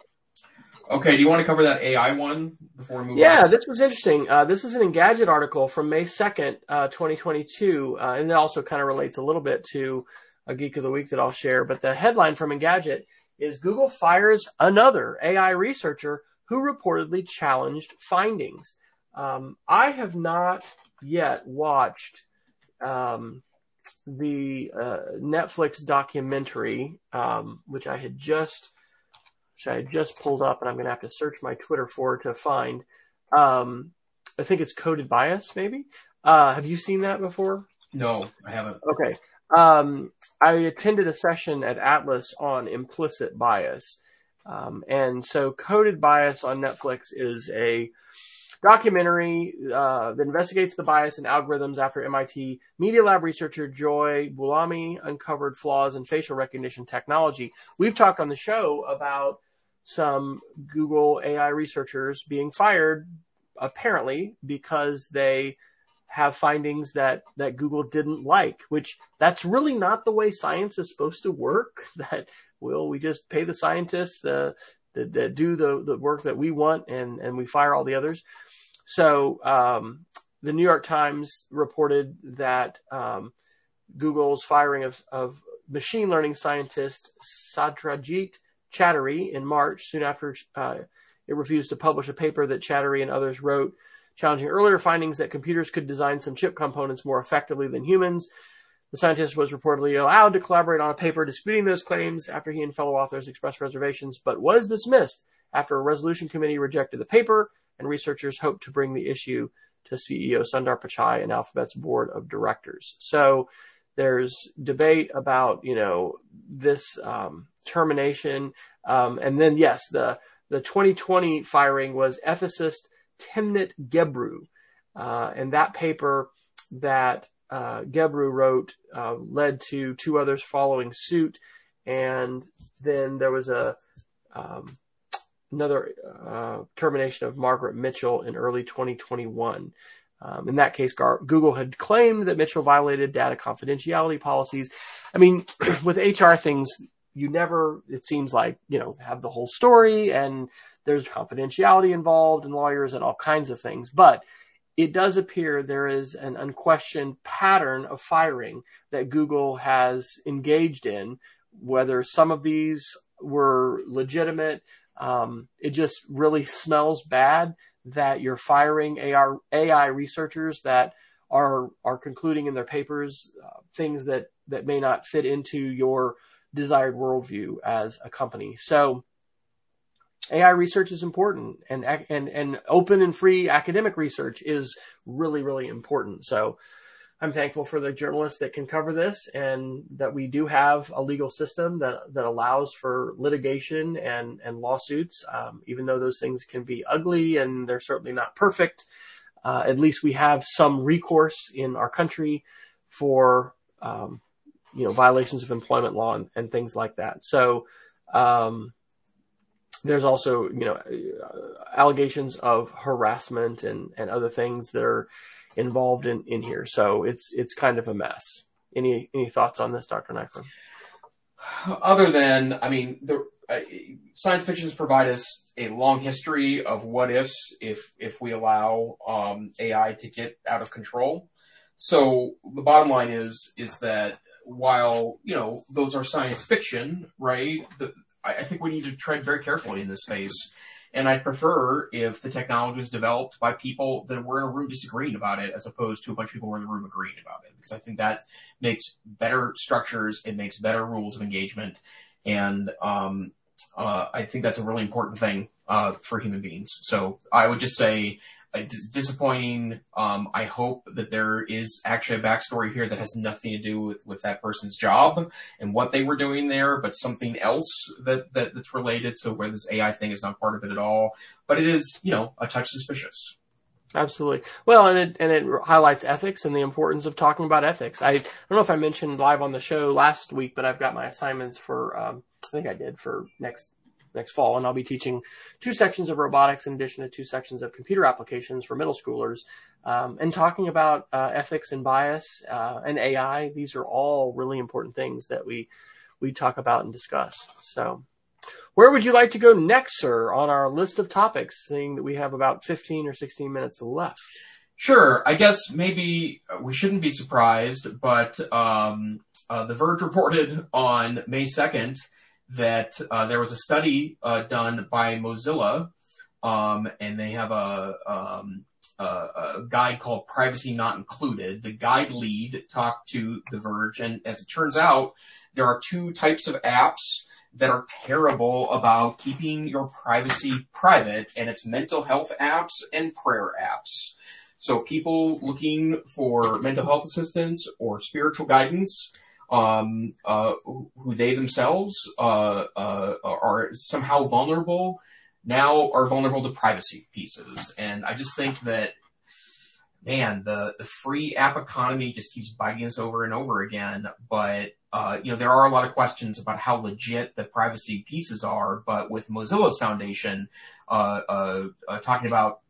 Okay, do you want to cover that AI one before we move yeah, on? this was interesting. Uh, this is an Engadget article from May 2nd, uh, 2022, uh, and it also kind of relates a little bit to a Geek of the Week that I'll share. But the headline from Engadget is Google fires another AI researcher who reportedly challenged findings. Um, I have not yet watched um, the uh, Netflix documentary, um, which I had just which I had just pulled up, and I'm going to have to search my Twitter for to find. Um, I think it's Coded Bias, maybe. Uh, have you seen that before? No, I haven't. Okay. Um, I attended a session at Atlas on implicit bias. Um, and so Coded Bias on Netflix is a documentary uh, that investigates the bias in algorithms after MIT Media Lab researcher Joy Buolamwini uncovered flaws in facial recognition technology. We've talked on the show about some Google AI researchers being fired, apparently because they have findings that, that Google didn't like, which that's really not the way science is supposed to work. <laughs> That well, we just pay the scientists the, that, do the, the work that we want and, and we fire all the others. So, um, the New York Times reported that, um, Google's firing of, of machine learning scientist Satyajit Chatterjee in March, soon after uh, it refused to publish a paper that Chatterjee and others wrote challenging earlier findings that computers could design some chip components more effectively than humans. The scientist was reportedly allowed to collaborate on a paper disputing those claims after he and fellow authors expressed reservations, but was dismissed after a resolution committee rejected the paper, and researchers hope to bring the issue to CEO Sundar Pichai and Alphabet's board of directors. So there's debate about, you know, this um, termination. Um, and then, yes, the, the 2020 firing was ethicist Timnit Gebru. Uh, and that paper that uh, Gebru wrote uh, led to two others following suit. And then there was a um, another uh, termination of Margaret Mitchell in early 2021. Um, in that case, Gar- Google had claimed that Mitchell violated data confidentiality policies. I mean, <clears throat> with HR things, you never, it seems like, you know, have the whole story and there's confidentiality involved and lawyers and all kinds of things. But it does appear there is an unquestioned pattern of firing that Google has engaged in, whether some of these were legitimate. Um, it just really smells bad that you're firing AI, AI researchers that are are concluding in their papers uh, things that that may not fit into your desired worldview as a company. So AI research is important and, and, and open and free academic research is really, really important. So I'm thankful for the journalists that can cover this and that we do have a legal system that, that allows for litigation and, and lawsuits. Um, even though those things can be ugly and they're certainly not perfect, uh, at least we have some recourse in our country for, um, you know, violations of employment law and, and things like that. So, um, there's also, you know, uh, allegations of harassment and, and other things that are involved in, in here. So it's, it's kind of a mess. Any, any thoughts on this, Dr. Neiffer? Other than, I mean, the uh, science fictions provide us a long history of what ifs if, if we allow, um, AI to get out of control. So the bottom line is, is that while, you know, those are science fiction, right? The, I, think we need to tread very carefully in this space. And I'd prefer if the technology was developed by people that were in a room disagreeing about it as opposed to a bunch of people who were in the room agreeing about it. Because I think that makes better structures, it makes better rules of engagement. And um, uh, I think that's a really important thing uh, for human beings. So I would just say disappointing. Um, I hope that there is actually a backstory here that has nothing to do with, with that person's job and what they were doing there, but something else that, that that's related. So where this AI thing is not part of it at all, but it is, you know, a touch suspicious. Absolutely. Well, and it and it highlights ethics and the importance of talking about ethics. I, I don't know if I mentioned live on the show last week, but I've got my assignments for um, I think I did for next next fall, and I'll be teaching two sections of robotics in addition to two sections of computer applications for middle schoolers, um, and talking about uh, ethics and bias uh, and AI. These are all really important things that we we talk about and discuss. So. Where would you like to go next, sir, on our list of topics, seeing that we have about 15 or 16 minutes left? Sure. I guess maybe we shouldn't be surprised, but um, uh, The Verge reported on May 2nd that uh, there was a study uh, done by Mozilla, um, and they have a, um, a, a, guide called Privacy Not Included. The guide lead talked to The Verge, and as it turns out, there are two types of apps that are terrible about keeping your privacy private, and it's mental health apps and prayer apps. So people looking for mental health assistance or spiritual guidance, um, uh, who they themselves uh, uh, are somehow vulnerable, now are vulnerable to privacy pieces. And I just think that, man, the, the free app economy just keeps biting us over and over again. But uh, you know, there are a lot of questions about how legit the privacy pieces are, but with Mozilla's foundation, uh, uh, talking about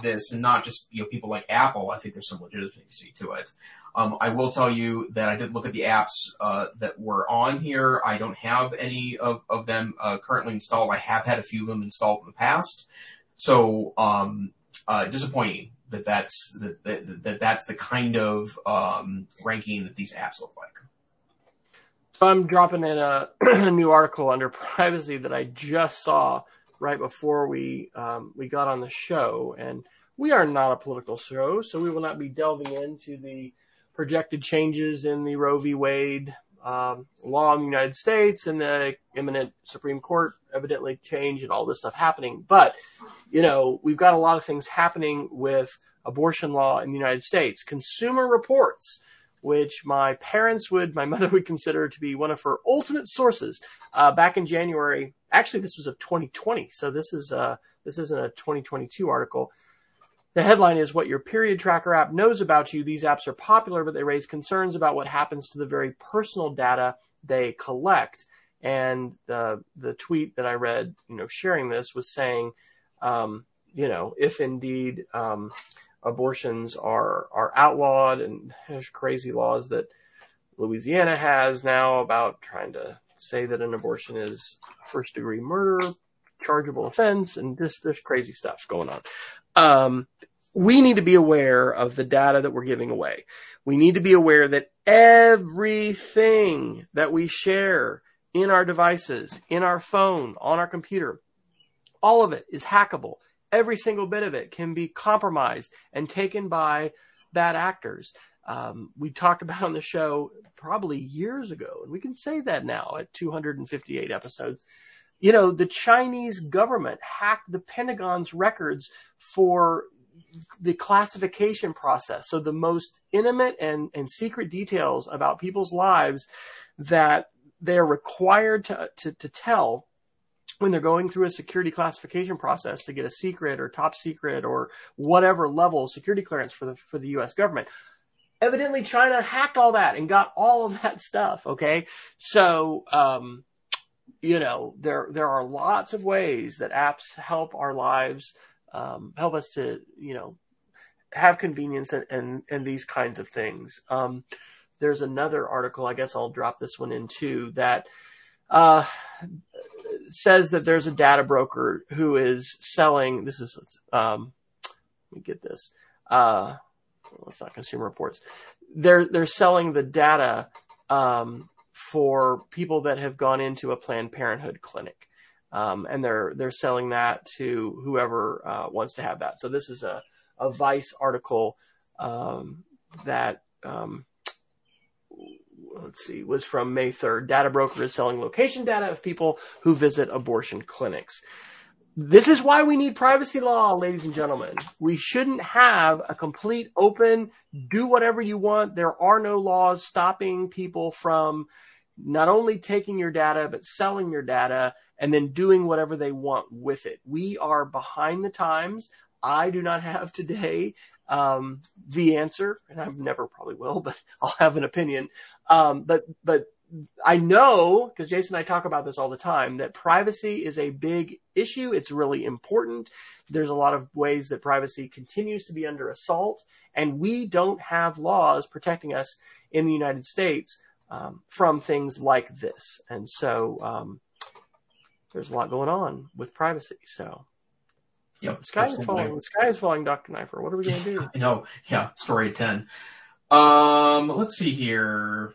this and not just, you know, people like Apple, I think there's some legitimacy to it. Um, I will tell you that I did look at the apps, uh, that were on here. I don't have any of, of them, uh, currently installed. I have had a few of them installed in the past. So, um, disappointing that that's, that, that, that, that's the kind of, um, ranking that these apps look like. So I'm dropping in a, <clears throat> a, new article under privacy that I just saw right before we um, we got on the show, and we are not a political show, so we will not be delving into the projected changes in the Roe v. Wade um, law in the United States and the imminent Supreme Court evidently change and all this stuff happening. But you know, we've got a lot of things happening with abortion law in the United States. Consumer Reports which my parents would, my <laughs> mother would consider to be one of her ultimate sources. Uh, back in January, actually, this was of 2020, so this is uh, this isn't a 2022 article. The headline is What Your Period Tracker app knows about you. These apps are popular, but they raise concerns about what happens to the very personal data they collect. And the the tweet that I read, you know, sharing this was saying, um, you know, if indeed um, abortions are are outlawed, and there's crazy laws that Louisiana has now about trying to say that an abortion is first degree murder, chargeable offense, and this there's crazy stuff going on. Um, we need to be aware of the data that we're giving away. We need to be aware that everything that we share in our devices, in our phone, on our computer, all of it is hackable every single bit of it can be compromised and taken by bad actors. Um, we talked about on the show probably years ago, and we can say that now at 258 episodes. You know, the Chinese government hacked the Pentagon's records for the classification process. So the most intimate and, and secret details about people's lives that they're required to, to, to tell when they're going through a security classification process to get a secret or top secret or whatever level security clearance for the for the US government. Evidently China hacked all that and got all of that stuff, okay? So um, you know, there there are lots of ways that apps help our lives, um, help us to, you know, have convenience and, and, and these kinds of things. Um, there's another article, I guess I'll drop this one in too, that uh, says that there's a data broker who is selling. This is um, let me get this. Uh, well, it's not Consumer Reports. They're they're selling the data um, for people that have gone into a Planned Parenthood clinic, um, and they're they're selling that to whoever uh, wants to have that. So this is a a Vice article um, that um, let's see, was from May 3rd. Data broker is selling location data of people who visit abortion clinics. this is why we need privacy law, ladies and gentlemen. We shouldn't have a complete open, do whatever you want. There are no laws stopping people from not only taking your data, but selling your data and then doing whatever they want with it. We are behind the times. I do not have today um, the answer, and I've never probably will, but <laughs> I'll have an opinion. Um, but but I know because Jason and I talk about this all the time that privacy is a big issue. It's really important. There's a lot of ways that privacy continues to be under assault, and we don't have laws protecting us in the United States um, from things like this. And so um, there's a lot going on with privacy. So. Yep, the sky is falling. The sky is falling, Doctor Neiffer. What are we going to do? <laughs> I know. Yeah, story ten. Um, let's see here.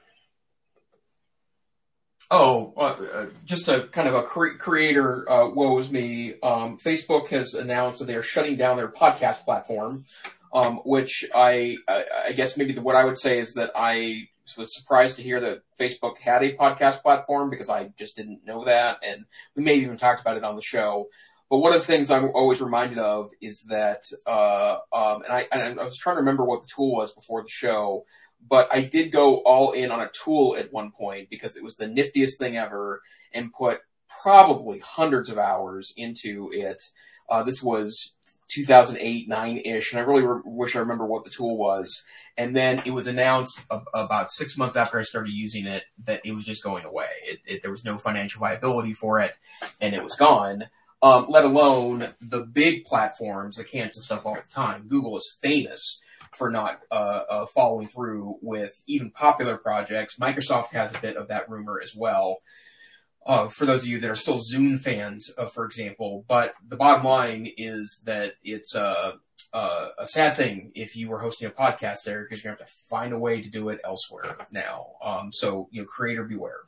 Oh, uh, uh, just a kind of a cre- creator uh, woes me. Um, Facebook has announced that they are shutting down their podcast platform, um, which I, I, I guess maybe the, what I would say is that I was surprised to hear that Facebook had a podcast platform because I just didn't know that, and we may have even talked about it on the show. But one of the things I'm always reminded of is that, uh, um, and I, and I was trying to remember what the tool was before the show, but I did go all in on a tool at one point because it was the niftiest thing ever and put probably hundreds of hours into it. Uh, this was 2008, 9-ish, and I really re- wish I remember what the tool was. And then it was announced a- about six months after I started using it that it was just going away. It, it, there was no financial viability for it, and it was gone. Um, let alone the big platforms that cancel stuff all the time. Google is famous for not uh, uh, following through with even popular projects. Microsoft has a bit of that rumor as well. Uh, for those of you that are still Zune fans, uh, for example, but the bottom line is that it's a, a, a sad thing if you were hosting a podcast there because you're going to have to find a way to do it elsewhere now. Um, so, you know, creator beware.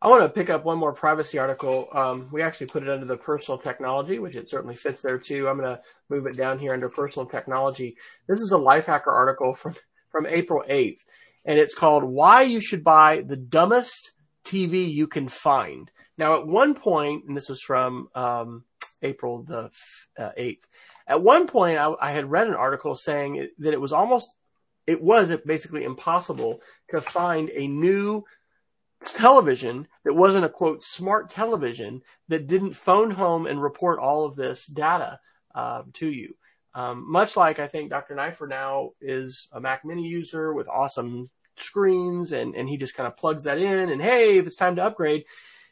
I want to pick up one more privacy article. Um, we actually put it under the personal technology, which it certainly fits there too. I'm going to move it down here under personal technology. This is a Lifehacker article from, from April 8th, and it's called Why You Should Buy the Dumbest TV You Can Find. Now, at one point, and this was from um, April the uh, 8th, at one point I, I had read an article saying that it was almost, it was basically impossible to find a new television that wasn't a quote smart television that didn't phone home and report all of this data uh, to you. Um, much like I think Dr. Neiffer now is a Mac Mini user with awesome screens, and and he just kind of plugs that in, and hey, if it's time to upgrade,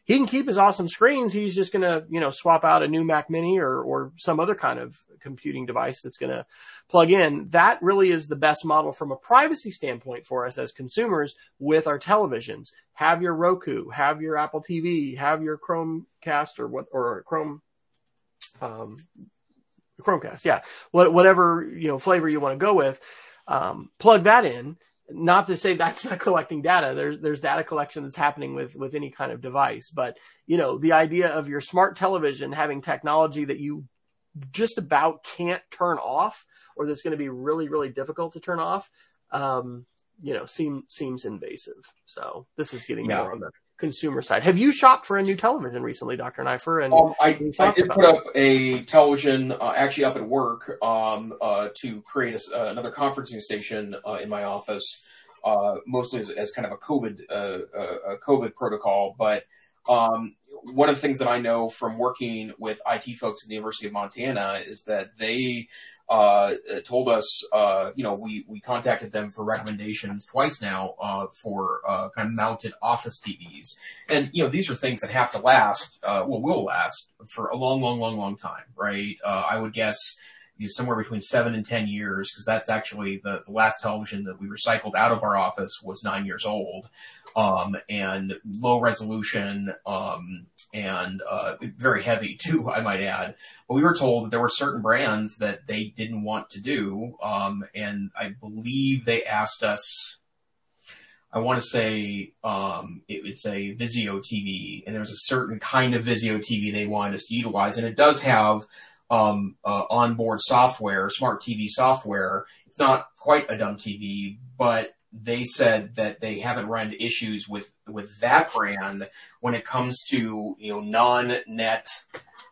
he can keep his awesome screens. He's just going to, you know, swap out a new Mac mini or, or some other kind of computing device that's going to plug in. That really is the best model from a privacy standpoint for us as consumers with our televisions. Have your Roku, have your Apple TV, have your Chromecast or what, or Chrome, um, Chromecast. Yeah. What, whatever, you know, flavor you want to go with. Um, plug that in not to say that's <laughs> not collecting data. There's there's data collection that's happening with with any kind of device, but you know the idea of your smart television having technology that you just about can't turn off, or that's going to be really really difficult to turn off, um, you know, seem seems invasive. So this is getting yeah. more on the consumer side. Have you shopped for a new television recently, Dr. Neiffer? And um, I, I did put up a television uh, actually up at work um, uh, to create a, uh, another conferencing station uh, in my office, uh, mostly as, as, kind of a COVID uh, a COVID protocol. But um, one of the things that I know from working with IT folks at the University of Montana is that they uh, told us, uh, you know, we, we contacted them for recommendations twice now, uh, for, uh, kind of mounted office TVs. And, you know, these are things that have to last, uh, well, will last for a long, long, long, long time, right? Uh, I would guess somewhere between seven and 10 years, because that's actually the, the last television that we recycled out of our office was nine years old. Um, and low resolution, um, and uh, very heavy too, <laughs> I might add. But we were told that there were certain brands that they didn't want to do, um, and I believe they asked us. I want to say um, it, it's a Vizio TV, and there's a certain kind of Vizio TV they wanted us to utilize, and it does have um, uh, onboard software, smart TV software. It's not quite a dumb TV, but they said that they haven't run into issues with with that brand when it comes to you know non-net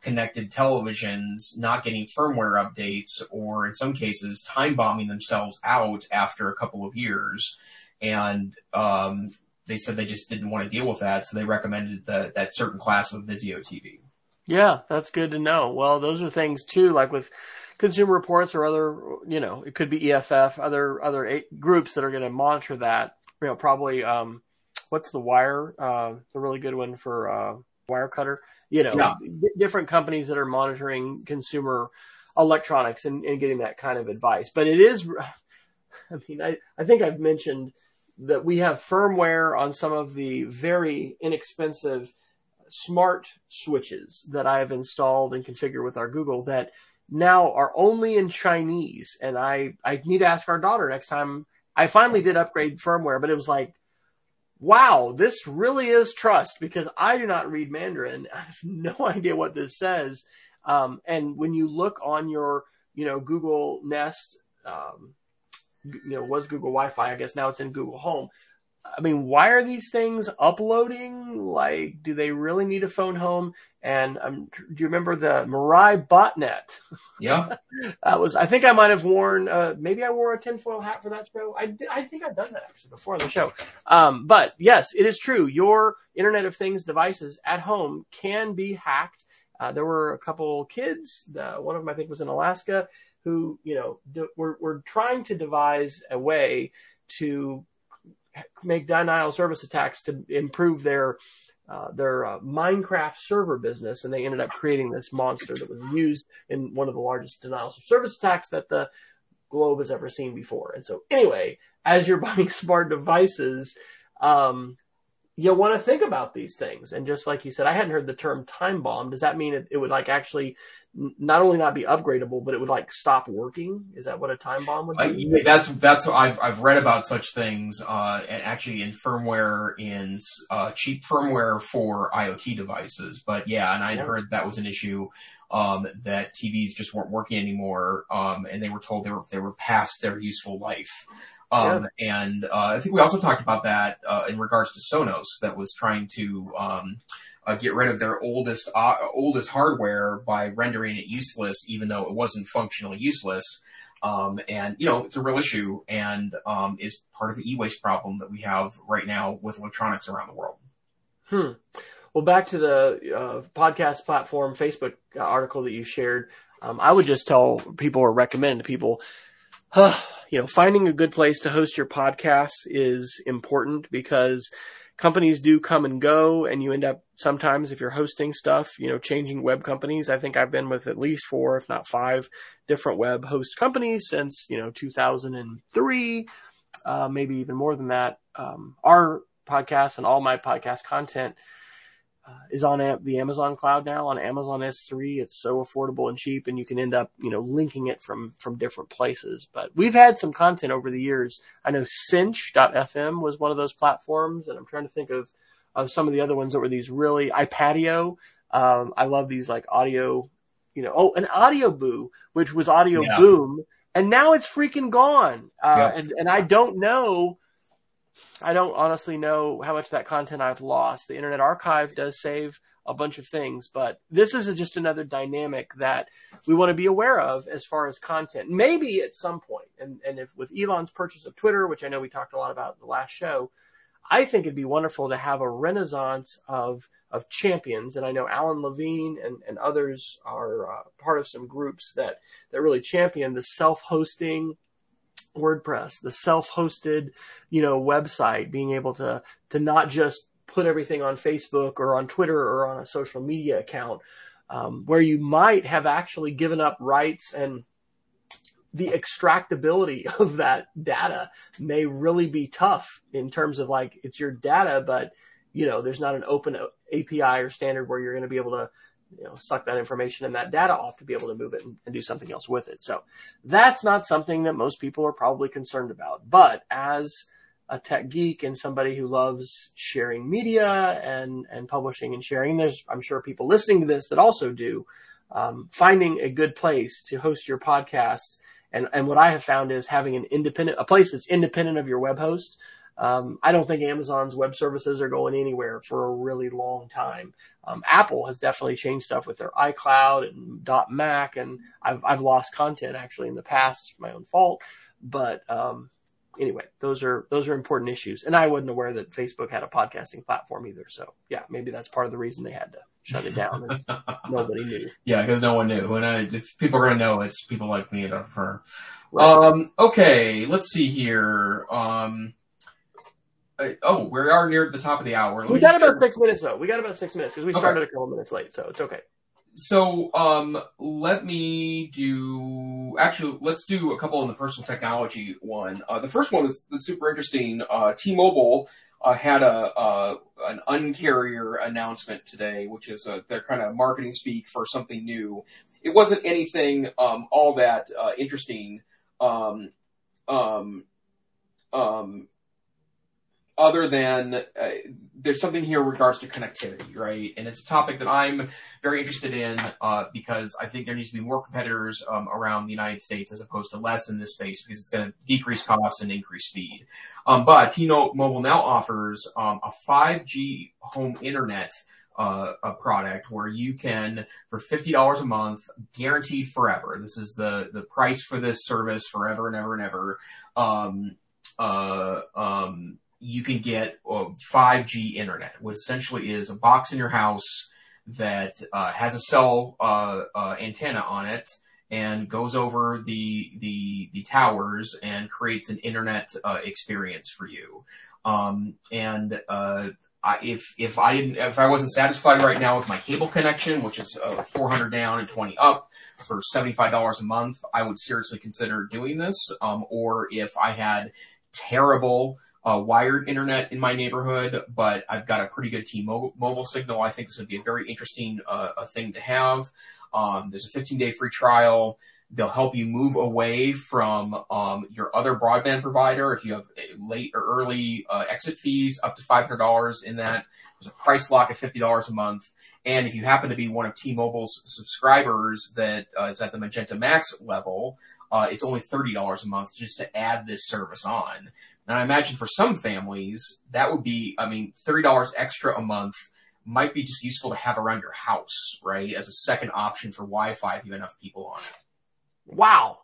connected televisions not getting firmware updates or in some cases time bombing themselves out after a couple of years. And, um, they said they just didn't want to deal with that. So they recommended that, that certain class of Vizio TV. Yeah, that's good to know. Well, those are things too, like with Consumer Reports or other, you know, it could be EFF, other, other groups that are going to monitor that. You know, probably, um, what's the wire? Uh, the really good one for, uh, Wirecutter, you know, yeah. d- different companies that are monitoring consumer electronics and, and getting that kind of advice. But it is, <sighs> I mean, I, I think I've mentioned that we have firmware on some of the very inexpensive smart switches that I've installed and configured with our Google that now are only in Chinese. And I, I need to ask our daughter next time. I finally did upgrade firmware, but it was like, wow, this really is trust because I do not read Mandarin. <laughs> I have no idea what this says. Um, and when you look on your, you know, Google Nest, um, you know, was Google Wi-Fi. I guess now it's in Google Home. I mean, why are these things uploading? Like, do they really need a phone home? And um, do you remember the Mirai botnet? <laughs> Yeah, that was. I think I might have worn. Uh, maybe I wore a tinfoil hat for that show. I I think I've done that actually before on the show. Um, but yes, it is true. Your Internet of Things devices at home can be hacked. Uh, there were a couple kids. Uh, one of them I think was in Alaska who you know were were trying to devise a way to make denial service attacks to improve their uh, their uh, Minecraft server business, and they ended up creating this monster that was used in one of the largest denial of service attacks that the globe has ever seen before. And so, anyway, as you're <laughs> buying smart devices, um, you'll want to think about these things. And just like you said, I hadn't heard the term time bomb. Does that mean it, it would like actually not only not be upgradable, but it would like stop working. Is that what a time bomb would be? Uh, that's that's I've I've read about such things. Uh, and actually in firmware in uh, cheap firmware for IoT devices. But yeah, and I'd yeah. heard that was an issue. Um, that TVs just weren't working anymore, um, and they were told they were they were past their useful life. Um, yeah. and uh, I think we also talked about that uh, in regards to Sonos that was trying to um, uh, get rid of their oldest uh, oldest hardware by rendering it useless, even though it wasn't functionally useless. Um, and you know it's a real issue and um, is part of the e-waste problem that we have right now with electronics around the world. Hmm. Well, back to the uh, podcast platform Facebook article that you shared. Um, I would just tell people or recommend to people, <sighs> you know, finding a good place to host your podcasts is important because companies do come and go and you end up sometimes if you're hosting stuff, you know, changing web companies. I think I've been with at least four, if not five different web host companies since, you know, 2003, uh, maybe even more than that. Um, our podcast and all my podcast content uh, is on the Amazon cloud now on Amazon S3. It's so affordable and cheap and you can end up, you know, linking it from, from different places. But we've had some content over the years. I know cinch.fm was one of those platforms and I'm trying to think of, of some of the other ones that were these really iPadio. Um, I love these like audio, you know, oh, an Audioboo, which was audio yeah. boom and now it's freaking gone. Uh, yep. and, and I don't know, I don't honestly know how much that content I've lost. The Internet Archive does save a bunch of things, but this is just another dynamic that we want to be aware of as far as content. Maybe at some point, and, and if with Elon's purchase of Twitter, which I know we talked a lot about in the last show, I think it'd be wonderful to have a renaissance of of champions, and I know Alan Levine and, and others are uh, part of some groups that that really champion the self-hosting WordPress, the self-hosted, you know, website, being able to to not just put everything on Facebook or on Twitter or on a social media account, um, where you might have actually given up rights and the extractability <laughs> of that data may really be tough in terms of like it's your data, but you know there's not an open API or standard where you're going to be able to you know, suck that information and that data off to be able to move it and, and, do something else with it. So that's not something that most people are probably concerned about. But as a tech geek and somebody who loves sharing media and, and publishing and sharing, there's, I'm sure people listening to this that also do, um, finding a good place to host your podcasts. And, and what I have found is having an independent, a place that's independent of your web host, Um, I don't think Amazon's web services are going anywhere for a really long time. Um, Apple has definitely changed stuff with their iCloud and .Mac, and I've I've lost content actually in the past, my own fault. But um, anyway, those are those are important issues, and I wasn't aware that Facebook had a podcasting platform either. So yeah, maybe that's part of the reason they had to shut it down. And <laughs> nobody knew. Yeah, because no one knew. And I, if people are going to know, it's people like me that prefer. Right. Um, okay, let's see here. Um, oh, we are near the top of the hour. Let we got about six minutes though. We got about six minutes because we started a couple minutes late, so it's okay. So, um, let me do, actually, let's do a couple in the personal technology one. Uh, the first one is, is super interesting. Uh, T-Mobile, uh, had a, uh, an uncarrier announcement today, which is a, their kind of marketing speak for something new. It wasn't anything, um, all that, uh, interesting. Um, um, um, other than uh, there's something here in regards to connectivity, right? And it's a topic that I'm very interested in uh, because I think there needs to be more competitors um, around the United States as opposed to less in this space because it's going to decrease costs and increase speed. Um, but T-Mobile now offers um, a 5G home internet uh, a product where you can, for fifty dollars a month, guaranteed forever. This is the the price for this service forever and ever and ever. Um, uh, um, you can get uh, 5G internet, which essentially is a box in your house that uh, has a cell uh, uh, antenna on it and goes over the the the towers and creates an internet uh, experience for you. Um, and uh, I, if if I didn't if I wasn't satisfied right now with my cable connection, which is 400 down and 20 up for 75 dollars a month, I would seriously consider doing this. Um, or if I had terrible wired internet in my neighborhood, but I've got a pretty good T-Mobile signal. I think this would be a very interesting uh, thing to have. Um, there's a 15 day free trial. They'll help you move away from um, your other broadband provider if you have late or early uh, exit fees up to $500 in that. There's a price lock at $50 a month. And if you happen to be one of T-Mobile's subscribers that uh, is at the Magenta Max level, uh, it's only $30 a month just to add this service on. And I imagine for some families, that would be, I mean, $30 extra a month might be just useful to have around your house, right? As a second option for Wi-Fi if you have enough people on it. Wow.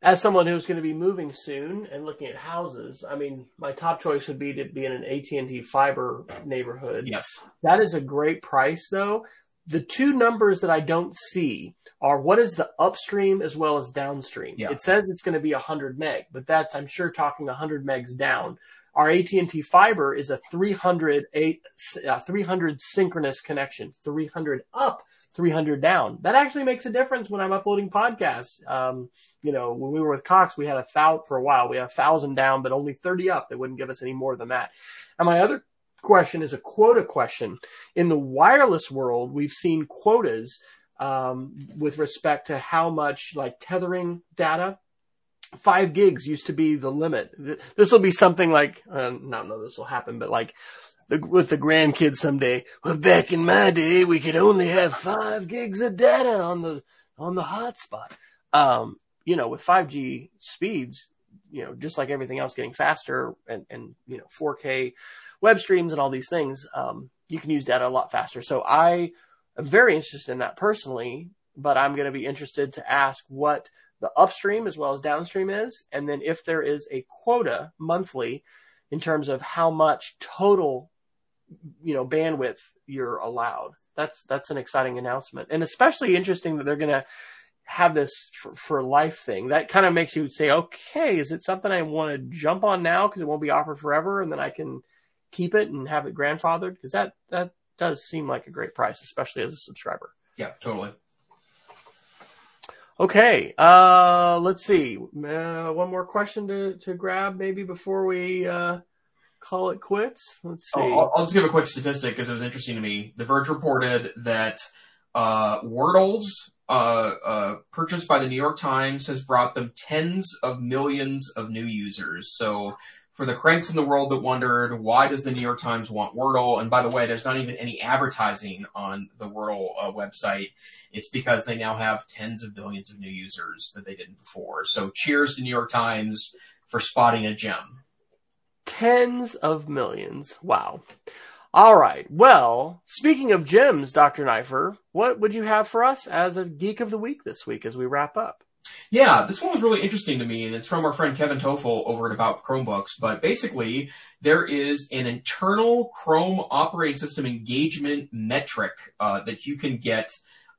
As someone who's going to be moving soon and looking at houses, I mean, my top choice would be to be in an AT&T fiber neighborhood. Yes. That is a great price though. The two numbers that I don't see are what is the upstream as well as downstream. Yeah. It says it's going to be 100 meg, but that's I'm sure talking 100 megs down. Our AT&T fiber is a 300 a, uh, 300 synchronous connection, 300 up, 300 down. That actually makes a difference when I'm uploading podcasts. Um, you know, when we were with Cox, we had a thousand for a while. We had a thousand down, but only 30 up. They wouldn't give us any more than that. And my other question is a quota question. In the wireless world, we've seen quotas um, with respect to how much like tethering data. Five gigs used to be the limit. This will be something like, uh, not know this will happen, but like the, with the grandkids someday. Well, back in my day, we could only have five gigs of data on the on the hotspot. Um, you know, with 5G speeds, you know, just like everything else getting faster and, and, you know, 4K web streams and all these things, um, you can use data a lot faster. So I I'm very interested in that personally, but I'm going to be interested to ask what the upstream as well as downstream is, and then if there is a quota monthly in terms of how much total, you know, bandwidth you're allowed. That's that's an exciting announcement, and especially interesting that they're going to have this for, for, life thing. That kind of makes you say, okay, is it something I want to jump on now because it won't be offered forever, and then I can keep it and have it grandfathered? Because that that does seem like a great price, especially as a subscriber. Yeah, totally. Okay, uh, let's see. Uh, one more question to, to grab maybe before we uh, call it quits. Let's see. I'll, I'll just give a quick statistic because it was interesting to me. The Verge reported that uh, Wordle's uh, uh, purchased by the New York Times has brought them tens of millions of new users. So for the cranks in the world that wondered why does the New York Times want Wordle? And by the way, there's not even any advertising on the Wordle uh, website. It's because they now have tens of billions of new users that they didn't before. So cheers to New York Times for spotting a gem. Tens of millions. Wow. All right. Well, speaking of gems, Dr. Neiffer, what would you have for us as a geek of the week this week as we wrap up? Yeah, this one was really interesting to me, and it's from our friend Kevin Tofel over at About Chromebooks. But basically, there is an internal Chrome operating system engagement metric uh, that you can get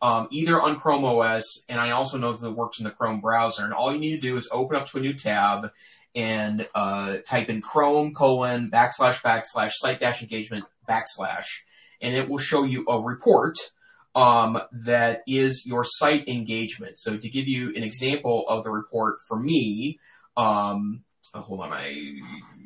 um, either on Chrome OS, and I also know that it works in the Chrome browser. And all you need to do is open up to a new tab and uh, type in Chrome colon backslash backslash site dash engagement backslash, and it will show you a report um, that is your site engagement. So to give you an example of the report for me, um, oh, hold on, I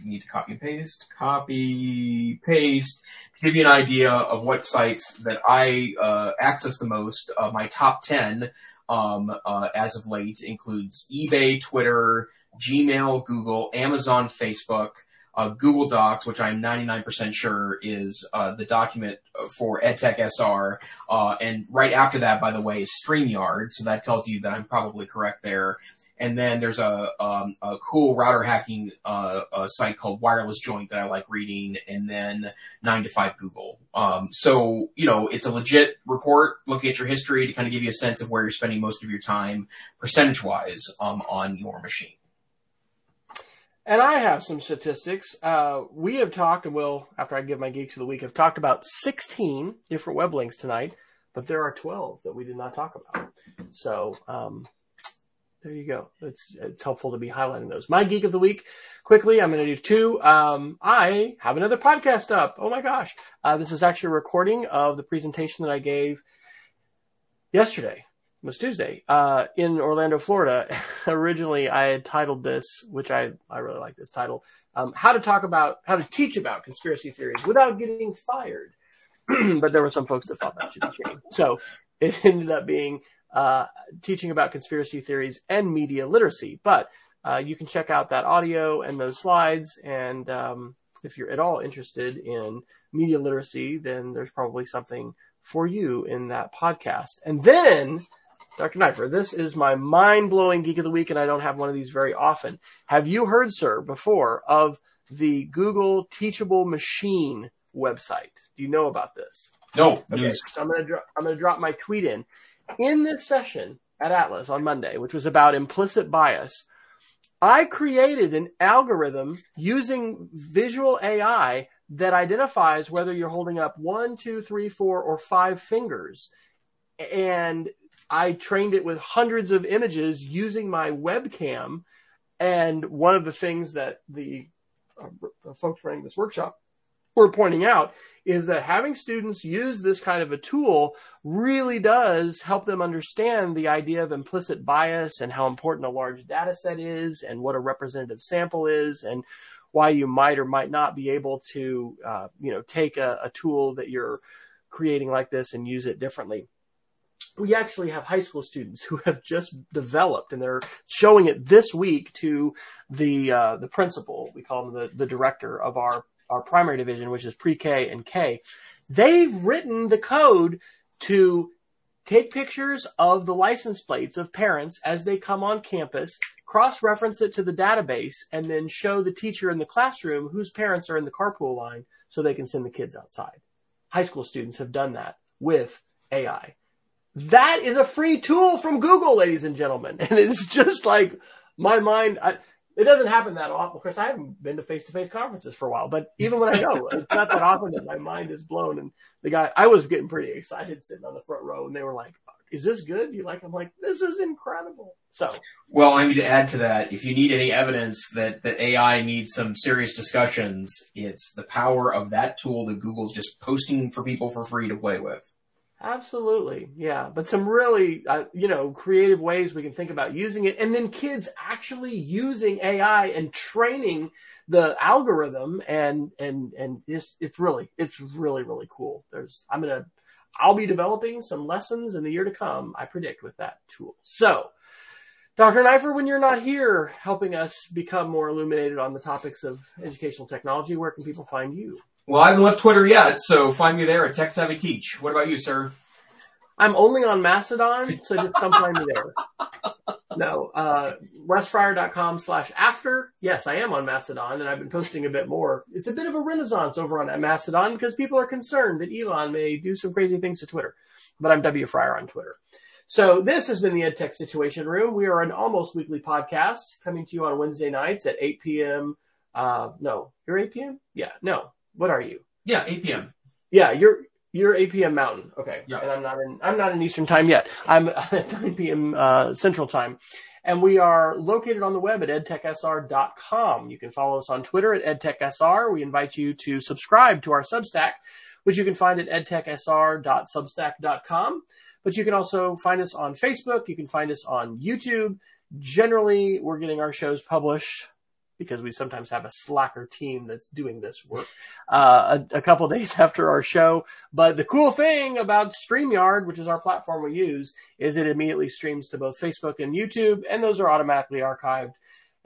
need to copy and paste, copy, paste, to give you an idea of what sites that I uh, access the most. Uh, my top 10 um, uh, as of late includes eBay, Twitter, Gmail, Google, Amazon, Facebook, uh, Google Docs, which I'm 99% sure is uh, the document for EdTech SR. Uh, and right after that, by the way, is StreamYard. So that tells you that I'm probably correct there. And then there's a, um, a cool router hacking uh, site called Wireless Joint that I like reading, and then 9 to 5 Google. Um, so, you know, it's a legit report looking at your history to kind of give you a sense of where you're spending most of your time percentage wise um, on your machine. And I have some statistics. Uh, we have talked, and will, after I give my geeks of the week, have talked about 16 different web links tonight, but there are 12 that we did not talk about. So, um, there you go. It's, it's helpful to be highlighting those. My geek of the week, quickly, I'm going to do two. Um, I have another podcast up. Oh my gosh. Uh, this is actually a recording of the presentation that I gave yesterday was Tuesday, uh, in Orlando, Florida. <laughs> Originally, I had titled this, which I, I really like this title, um, how to talk about, how to teach about conspiracy theories without getting fired. <clears throat> but there were some folks that thought that should be changed. So it <laughs> ended up being, uh, teaching about conspiracy theories and media literacy. But, uh, you can check out that audio and those slides. And, um, if you're at all interested in media literacy, then there's probably something for you in that podcast. And then Dr. Neiffer, this is my mind blowing geek of the week, and I don't have one of these very often. Have you heard, sir, before of the Google Teachable Machine website? Do you know about this? No. Okay, so I'm gonna dro- I'm gonna drop my tweet in. In this session at ATLIS on Monday, which was about implicit bias, I created an algorithm using visual AI that identifies whether you're holding up one, two, three, four, or five fingers. And I trained it with hundreds of images using my webcam. And one of the things that the uh, folks running this workshop were pointing out is that having students use this kind of a tool really does help them understand the idea of implicit bias and how important a large data set is and what a representative sample is and why you might or might not be able to, uh, you know, take a, a tool that you're creating like this and use it differently we actually have high school students who have just developed and they're showing it this week to the uh, the principal. We call him the, the director of our our primary division which is pre-k and k. They've written the code to take pictures of the license plates of parents as they come on campus cross-reference it to the database and then show the teacher in the classroom whose parents are in the carpool line so they can send the kids outside. High school students have done that with ai that is a free tool from Google, ladies and gentlemen. <laughs> And it's just like my mind, I, it doesn't happen that often. Of course, I haven't been to face to face conferences for a while, but even when I go, <laughs> it's not that often that my mind is blown. And the guy, I was getting pretty excited sitting on the front row and they were like, is this good? You like, I'm like, this is incredible. So, well, I need to add to that. If you need any evidence that, that AI needs some serious discussions, it's the power of that tool that Google's just posting for people for free to play with. Absolutely. Yeah. But some really, uh, you know, creative ways we can think about using it. And then kids actually using AI and training the algorithm and, and, and it's, it's really, it's really, really cool. There's, I'm going to, I'll be developing some lessons in the year to come, I predict with that tool. So, Dr. Neiffer, when you're not here helping us become more illuminated on the topics of educational technology, where can people find you? Well, I haven't left Twitter yet, so find me there at Tech Savvy Teach. What about you, sir? I'm only on Mastodon, so just come find me there. <laughs> no, uh, wesfryer.com slash after. Yes, I am on Mastodon and I've been posting a bit more. It's a bit of a renaissance over on Mastodon because people are concerned that Elon may do some crazy things to Twitter. But I'm W Fryer on Twitter. So this has been the EdTech Situation Room. We are an almost weekly podcast coming to you on Wednesday nights at 8 p.m. Uh, no, you're 8 p.m. Yeah, no. What are you? Yeah, 8 p.m. Yeah, you're you're 8 p.m. Mountain. Okay. Yeah. And I'm not in I'm not in Eastern time yet. I'm <laughs> at 9 p.m. Uh, Central time. And we are located on the web at edtechsr.com. You can follow us on Twitter at edtechsr. We invite you to subscribe to our Substack, which you can find at edtechsr.substack.com. But you can also find us on Facebook. You can find us on YouTube. Generally, we're getting our shows published because we sometimes have a slacker team that's doing this work uh, a, a couple <laughs> days after our show. But the cool thing about StreamYard, which is our platform we use, is it immediately streams to both Facebook and YouTube, and those are automatically archived.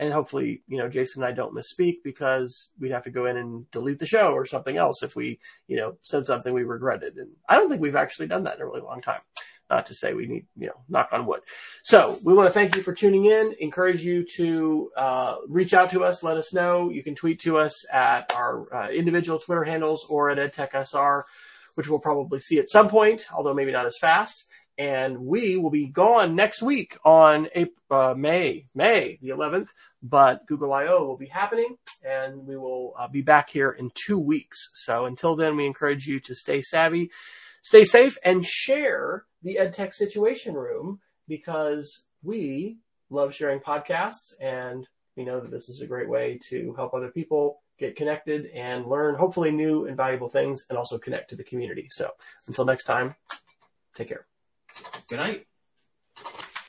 And hopefully, you know, Jason and I don't misspeak because we'd have to go in and delete the show or something else if we, you know, said something we regretted. And I don't think we've actually done that in a really long time. Not to say we need, you know, knock on wood. So we want to thank you for tuning in. Encourage you to uh, reach out to us. Let us know. You can tweet to us at our uh, individual Twitter handles or at EdTechSR, which we'll probably see at some point, although maybe not as fast. And we will be gone next week on April, uh, May, May the 11th, but Google I.O. will be happening and we will uh, be back here in two weeks. So until then, we encourage you to stay savvy, stay safe and share the EdTech Situation Room because we love sharing podcasts and we know that this is a great way to help other people get connected and learn hopefully new and valuable things and also connect to the community. So until next time, take care. Good night.